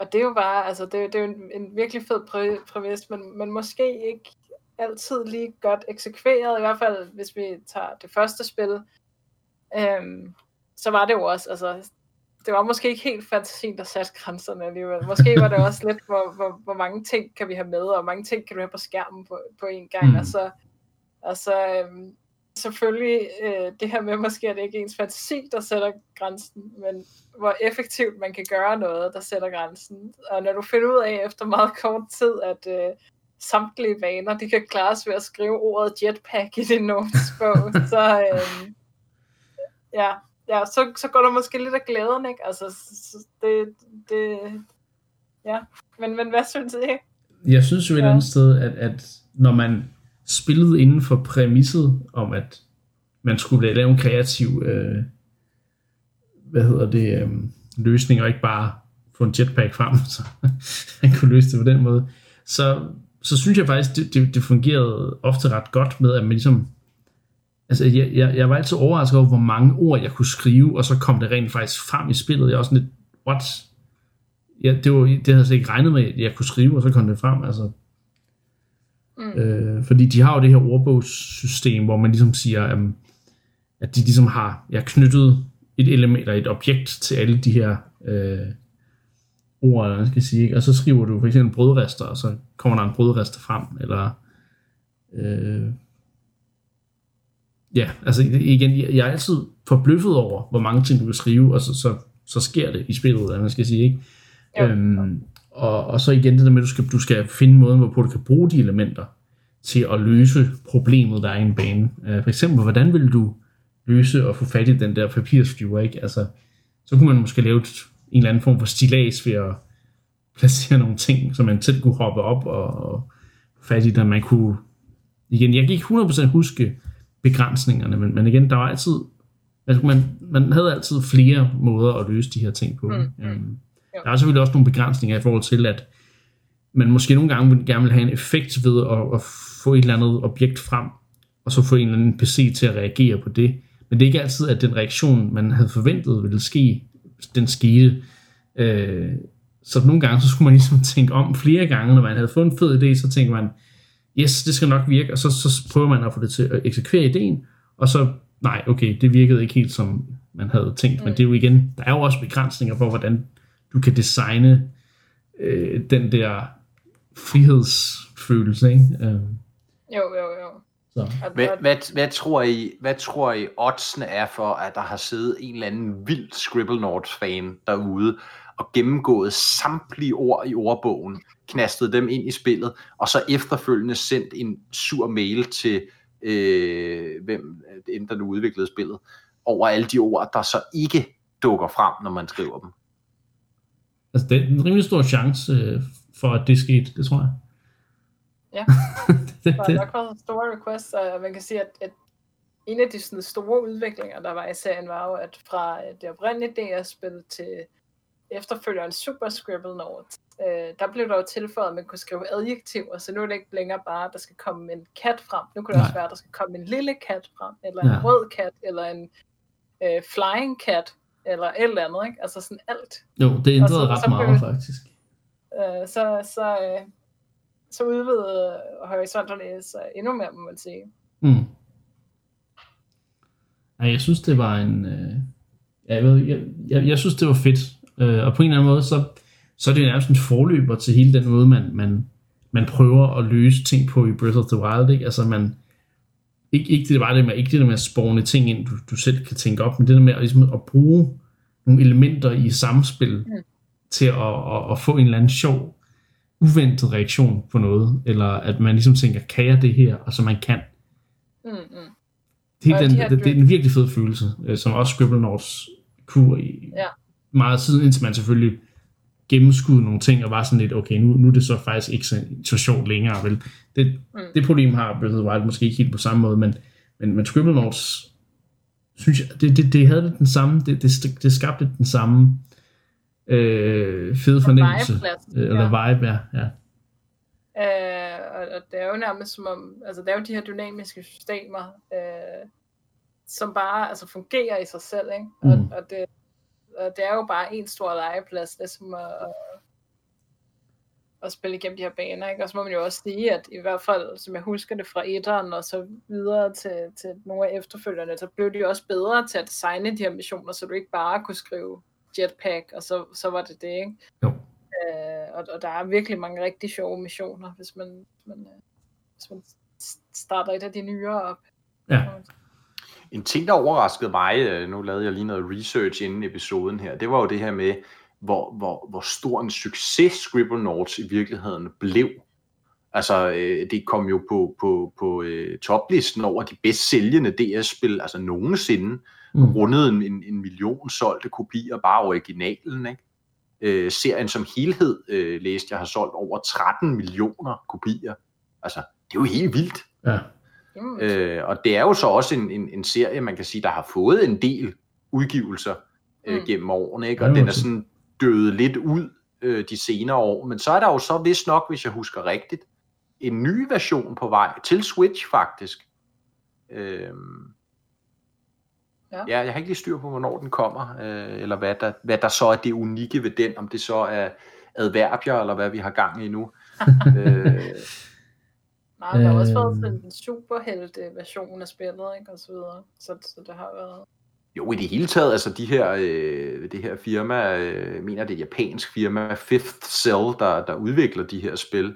og det er jo bare, altså det, det er jo en, en virkelig fed præ, præmis, men, men måske ikke altid lige godt eksekveret, i hvert fald hvis vi tager det første spil, øhm, så var det jo også, altså det var måske ikke helt fantasien, der satte grænserne alligevel. Måske var det også lidt, hvor, hvor, hvor mange ting kan vi have med, og mange ting kan du have på skærmen på, på en gang, mm. og så, og så øhm, selvfølgelig øh, det her med, måske er det ikke ens fantasi, der sætter grænsen, men hvor effektivt man kan gøre noget, der sætter grænsen. Og når du finder ud af efter meget kort tid, at øh, samtlige vaner, de kan klares ved at skrive ordet jetpack i din notesbog, så, øh, ja, ja, så, så går der måske lidt af glæden, ikke? Altså, det, det, ja. Men, men hvad synes I? Jeg synes jo et ja. andet sted, at, at når man spillede inden for præmisset om, at man skulle lave en kreativ øh, hvad hedder det, øh, løsning, og ikke bare få en jetpack frem, så man kunne løse det på den måde, så, så synes jeg faktisk, det, det, det fungerede ofte ret godt med, at man ligesom Altså, jeg, jeg, jeg var altid overrasket over, hvor mange ord jeg kunne skrive, og så kom det rent faktisk frem i spillet. Jeg var sådan lidt, what? Ja, det, var, det havde jeg slet ikke regnet med, at jeg kunne skrive, og så kom det frem. Altså, mm. øh, fordi de har jo det her ordbogssystem, hvor man ligesom siger, um, at de ligesom har ja, knyttet et element eller et objekt til alle de her øh, ord, eller skal sige, ikke? og så skriver du for eksempel brødrester, og så kommer der en brødrester frem, eller øh, ja, altså igen, jeg er altid forbløffet over, hvor mange ting du kan skrive, og så, så, så sker det i spillet, at man skal sige, ikke? Jo. Øhm, og, og så igen det der med, at du skal, du skal finde måden, hvorpå du kan bruge de elementer til at løse problemet, der er i en bane. Uh, for eksempel, hvordan vil du løse og få fat i den der papirsflyver, ikke? Altså, så kunne man måske lave en eller anden form for stilas ved at placere nogle ting, så man selv kunne hoppe op og, og få fat i det. Man kunne, igen, jeg kan ikke 100% huske, begrænsningerne, men, men igen, der var altid, altså man, man havde altid flere måder at løse de her ting på. Mm. Um, der er selvfølgelig også nogle begrænsninger i forhold til, at man måske nogle gange gerne vil have en effekt ved at, at få et eller andet objekt frem, og så få en eller anden PC til at reagere på det. Men det er ikke altid, at den reaktion, man havde forventet ville ske, den skete. Øh, så nogle gange, så skulle man ligesom tænke om flere gange, når man havde fået en fed idé, så tænker man, yes, det skal nok virke, og så, så prøver man at få det til at eksekvere ideen, og så, nej, okay, det virkede ikke helt som man havde tænkt, mm. men det er jo igen, der er jo også begrænsninger for, hvordan du kan designe øh, den der frihedsfølelse, ikke? Øh. Jo, jo, jo. Så. Hvad, hvad, hvad, tror I, hvad tror I oddsene er for, at der har siddet en eller anden vild Scribblenauts-fan derude og gennemgået samtlige ord i ordbogen, knastet dem ind i spillet, og så efterfølgende sendt en sur mail til øh, hvem end der nu udviklede spillet, over alle de ord, der så ikke dukker frem, når man skriver dem. Altså, det er en rimelig stor chance øh, for, at det skete, det tror jeg. Ja, det, der har nok været store requests, og man kan sige, at, at en af de sådan, store udviklinger, der var i serien, var jo, at fra det oprindelige DS-spil til efterfølgeren Super Scribble Note, øh, der blev der jo tilføjet, at man kunne skrive adjektiver, så nu er det ikke længere bare, at der skal komme en kat frem. Nu kunne det Nej. også være, at der skal komme en lille kat frem, eller en ja. rød kat, eller en øh, flying cat, eller et eller andet, ikke? Altså sådan alt. Jo, det ændrede så, ret så meget, faktisk. Øh, så, så, øh, så udvidede horisonterne sig endnu mere, må man sige. Mm. Ja, jeg synes, det var en... Øh, jeg, ved, jeg, jeg, jeg synes, det var fedt. Øh, og på en eller anden måde, så, så er det nærmest en forløber til hele den måde, man, man, man prøver at løse ting på i Breath of the Wild. Ikke? Altså man, ikke, ikke det bare det med, ikke det der med at spawne ting ind, du, du selv kan tænke op, men det der med at, ligesom at bruge nogle elementer i samspil mm. til at, at, at få en eller anden sjov, uventet reaktion på noget, eller at man ligesom tænker, kan jeg det her, og så man kan. Mm, mm. Det, er den, de det, det er en virkelig fed følelse, øh, som også Scribblenauts kunne i, ja meget siden, indtil man selvfølgelig gennemskudde nogle ting, og var sådan lidt, okay, nu, nu er det så faktisk ikke så, så sjovt længere, vel? Det, mm. det problem har Breath of Wild måske ikke helt på samme måde, men, men, men Scribblenauts, synes jeg, det, det, det havde den samme, det, det, det skabte den samme øh, fede fornemmelse. Øh, eller ja. vibe, ja. ja. Øh, og, og det er jo nærmest som om, altså det er jo de her dynamiske systemer, øh, som bare altså fungerer i sig selv, ikke? Og, mm. og det, og det er jo bare en stor legeplads, ligesom at, at, at spille igennem de her baner, ikke? Og så må man jo også sige, at i hvert fald, som jeg husker det fra etteren, og så videre til, til nogle af efterfølgerne, så blev de jo også bedre til at designe de her missioner, så du ikke bare kunne skrive jetpack, og så, så var det det, ikke? Jo. Øh, og, og der er virkelig mange rigtig sjove missioner, hvis man, hvis man, øh, hvis man starter et af de nyere op. Ja. En ting, der overraskede mig, øh, nu lavede jeg lige noget research inden episoden her, det var jo det her med, hvor, hvor, hvor stor en succes Scribblenauts i virkeligheden blev. Altså, øh, det kom jo på, på, på øh, toplisten over de bedst sælgende DS-spil, altså nogensinde, mm. rundet en, en, en million solgte kopier, bare originalen, ikke? Øh, serien som helhed, øh, læste jeg, har solgt over 13 millioner kopier. Altså, det er jo helt vildt. Ja. Øh, og det er jo så også en, en, en serie, man kan sige, der har fået en del udgivelser øh, mm. gennem årene, ikke? og den er sådan døde lidt ud øh, de senere år. Men så er der jo så vist nok, hvis jeg husker rigtigt, en ny version på vej til Switch faktisk. Øh, Ja. ja, jeg har ikke lige styr på, hvornår den kommer, øh, eller hvad der, hvad der så er det unikke ved den, om det så er adverbier, eller hvad vi har gang i nu. øh, Nej, der har også været øh. en superhelte version af spillet, ikke? Og så videre. Så, så det har været... Jo, i det hele taget, altså de her, øh, det her firma, øh, mener det er et japansk firma, Fifth Cell, der, der udvikler de her spil,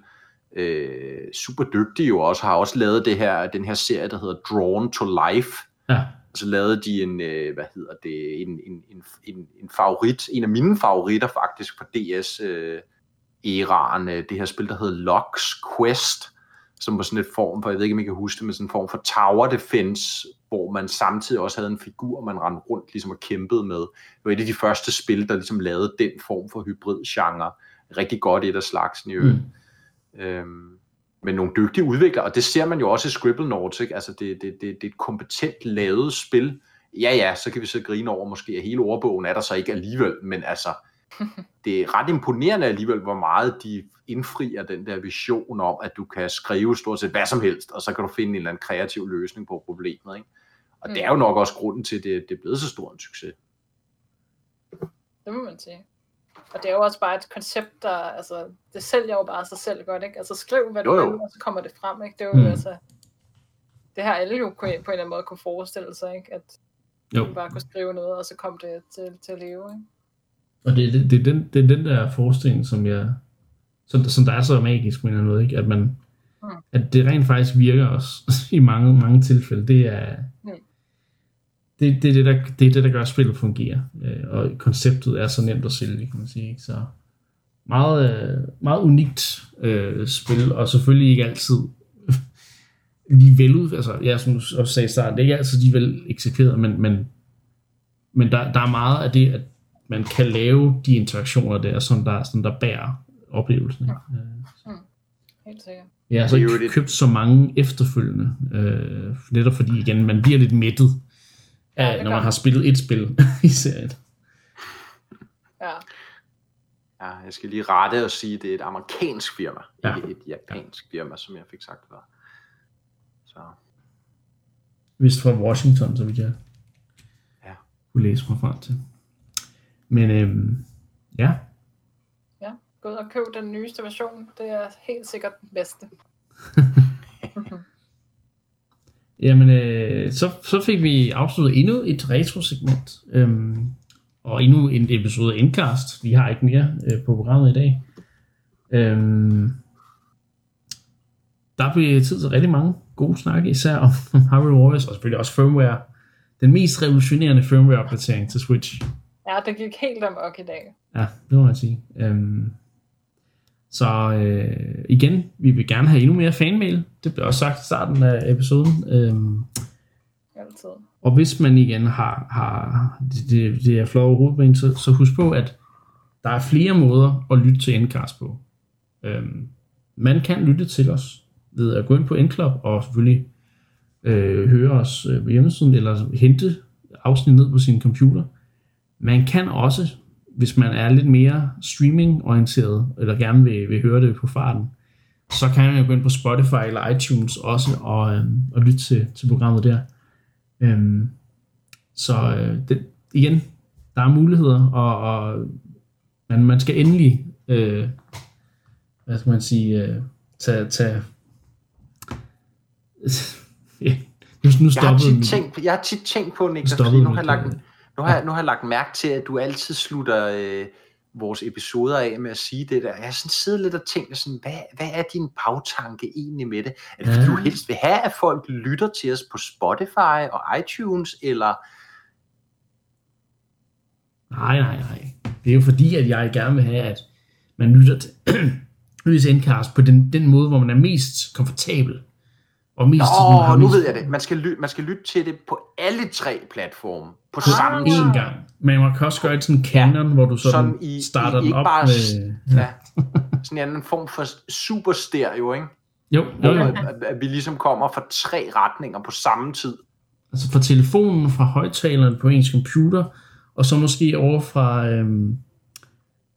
øh, super dygtige jo også, har også lavet det her, den her serie, der hedder Drawn to Life. Ja. Og så lavede de en, øh, hvad hedder det, en, en, en, en, en favorit, en af mine favoritter faktisk på DS øh, æraen, øh, det her spil, der hedder Locks Quest, som var sådan et form for, jeg ved ikke, om I kan huske det, men sådan en form for tower defense, hvor man samtidig også havde en figur, man rendte rundt ligesom og kæmpede med. Det var et af de første spil, der ligesom lavede den form for hybrid-genre. Rigtig godt et af slagsen i øvrigt. Mm. Øhm, men nogle dygtige udviklere, og det ser man jo også i Scribble ikke? altså det, det, det, det er et kompetent lavet spil. Ja, ja, så kan vi så grine over måske, at hele ordbogen er der så ikke alligevel, men altså, det er ret imponerende alligevel, hvor meget de indfrier den der vision om, at du kan skrive stort set hvad som helst, og så kan du finde en eller anden kreativ løsning på problemet. Ikke? Og mm. det er jo nok også grunden til, at det, det er blevet så stor en succes. Det må man sige. Og det er jo også bare et koncept, der, altså, det sælger jo bare sig selv godt, ikke? Altså skriv, hvad du jo, jo. vil, og så kommer det frem, ikke? Det er jo, mm. altså, det har alle jo på en eller anden måde kunne forestille sig, ikke? At jo. du bare kunne skrive noget, og så kom det til, til at leve, ikke? Og det, det, det, er den, det er den der forestilling, som jeg, som, som der er så magisk på en eller anden måde, ikke? At man, mm. at det rent faktisk virker også i mange, mange tilfælde. Det er, mm det, det, er det, der, det er det, der gør, spillet fungerer. Øh, og konceptet er så nemt at sælge, kan man sige. Ikke? Så meget, øh, meget unikt øh, spil, og selvfølgelig ikke altid lige velud, altså jeg som også sagde i starten, det er ikke altid de vel eksekveret, men, men, men der, der er meget af det, at man kan lave de interaktioner der, som der, som der bærer oplevelsen. Ikke? Ja. Mm. Helt sikkert. Jeg har så ikke købt så mange efterfølgende, øh, netop fordi igen, man bliver lidt mættet ja, når man har spillet et spil i serien. Ja. Ja, jeg skal lige rette og sige, at det er et amerikansk firma, ja. ikke et japansk ja. firma, som jeg fik sagt før. Så. Vist fra Washington, så vidt jeg ja. kunne læse mig frem til. Men øhm, ja. Ja, gå ud og køb den nyeste version. Det er helt sikkert den bedste. Jamen, øh, så, så fik vi afsluttet endnu et retro-segment, øhm, og endnu en episode af Endcast. Vi har ikke mere øh, på programmet i dag. Øhm, der bliver tid til rigtig mange gode snakke, især om, om Hyrule Warriors, og selvfølgelig også firmware. Den mest revolutionerende firmware-opdatering til Switch. Ja, det gik helt amok i dag. Ja, det må man sige. Øhm, så øh, igen, vi vil gerne have endnu mere fanmail. Det blev også sagt i starten af episoden. Øhm, Altid. Og hvis man igen har, har det, det, det er flot hovedben, så, så husk på, at der er flere måder at lytte til Endcast på. Øhm, man kan lytte til os ved at gå ind på Endclub og selvfølgelig øh, høre os øh, på hjemmesiden, eller hente afsnit ned på sin computer. Man kan også hvis man er lidt mere streaming-orienteret, eller gerne vil, vil høre det på farten, så kan man jo gå ind på Spotify eller iTunes også og, øhm, og lytte til, til programmet der. Øhm, så øh, det, igen, der er muligheder, og, og man, man skal endelig, øh, hvad skal man sige, øh, tage, tage ja, nu, nu jeg, har tit tænkt, jeg har tit tænkt på, Niklas, fordi nu har jeg lagt, nu har, ja. nu har jeg lagt mærke til, at du altid slutter, øh, vores episoder af med at sige det der. Jeg har sådan siddet lidt og tænkt sådan, hvad, hvad er din bagtanke egentlig med det? Er det fordi, du helst vil have, at folk lytter til os på Spotify og iTunes, eller... Nej, nej, nej. Det er jo fordi, at jeg gerne vil have, at man lytter til Lys Endcast på den, den måde, hvor man er mest komfortabel. Og mest Nå, nu ved jeg det. Man skal, lytte, man skal lytte til det på alle tre platforme på samme tid. En gang. Men man kan også gøre det sådan en canon, ja, hvor du sådan, sådan i, starter i, den op bare, med... Ja. sådan en anden form for super stereo, ikke? Jo, jo, jo. At, at vi ligesom kommer fra tre retninger på samme tid. Altså fra telefonen, fra højtaleren på ens computer, og så måske over fra... Øhm,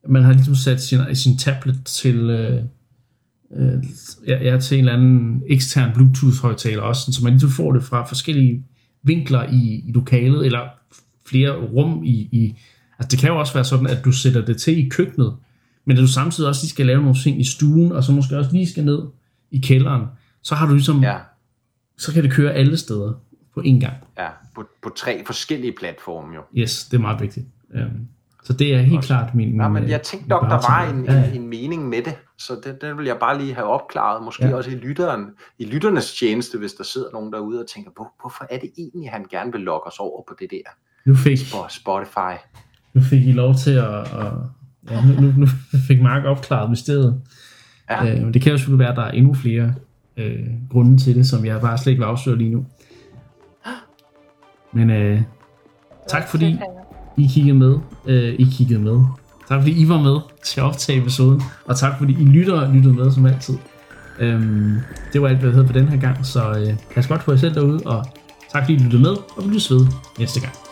man har ligesom sat sin, sin tablet til... Øh, øh, ja, ja, til en eller anden ekstern Bluetooth-højtaler også, så man ligesom får det fra forskellige vinkler i, i lokalet, eller flere rum i, i... Altså det kan jo også være sådan, at du sætter det til i køkkenet, men at du samtidig også lige skal lave nogle ting i stuen, og så måske også lige skal ned i kælderen, så har du ligesom... Ja. Så kan det køre alle steder på én gang. Ja, på, på tre forskellige platforme jo. Yes, det er meget vigtigt. Um, så det er helt også. klart min... Ja, men jeg tænkte nok, der var en, ja. en, en mening med det, så det, det vil jeg bare lige have opklaret, måske ja. også i, lytteren, i lytternes tjeneste, hvis der sidder nogen derude og tænker, Hvor, hvorfor er det egentlig, han gerne vil lokke os over på det der nu fik, på Spotify? Nu fik I lov til at... at ja, nu, nu, nu fik Mark opklaret mysteriet. Ja. Øh, det kan jo selvfølgelig være, at der er endnu flere øh, grunde til det, som jeg bare slet ikke vil afsløre lige nu. Men øh, tak fordi I kiggede med. Øh, I kiggede med. Tak fordi I var med til at optage episoden. Og tak fordi I lytter og lyttede med som altid. Øhm, det var alt, hvad jeg havde for den her gang. Så øh, pas godt på jer selv derude. Og tak fordi I lyttede med. Og vi lyttes ved næste gang.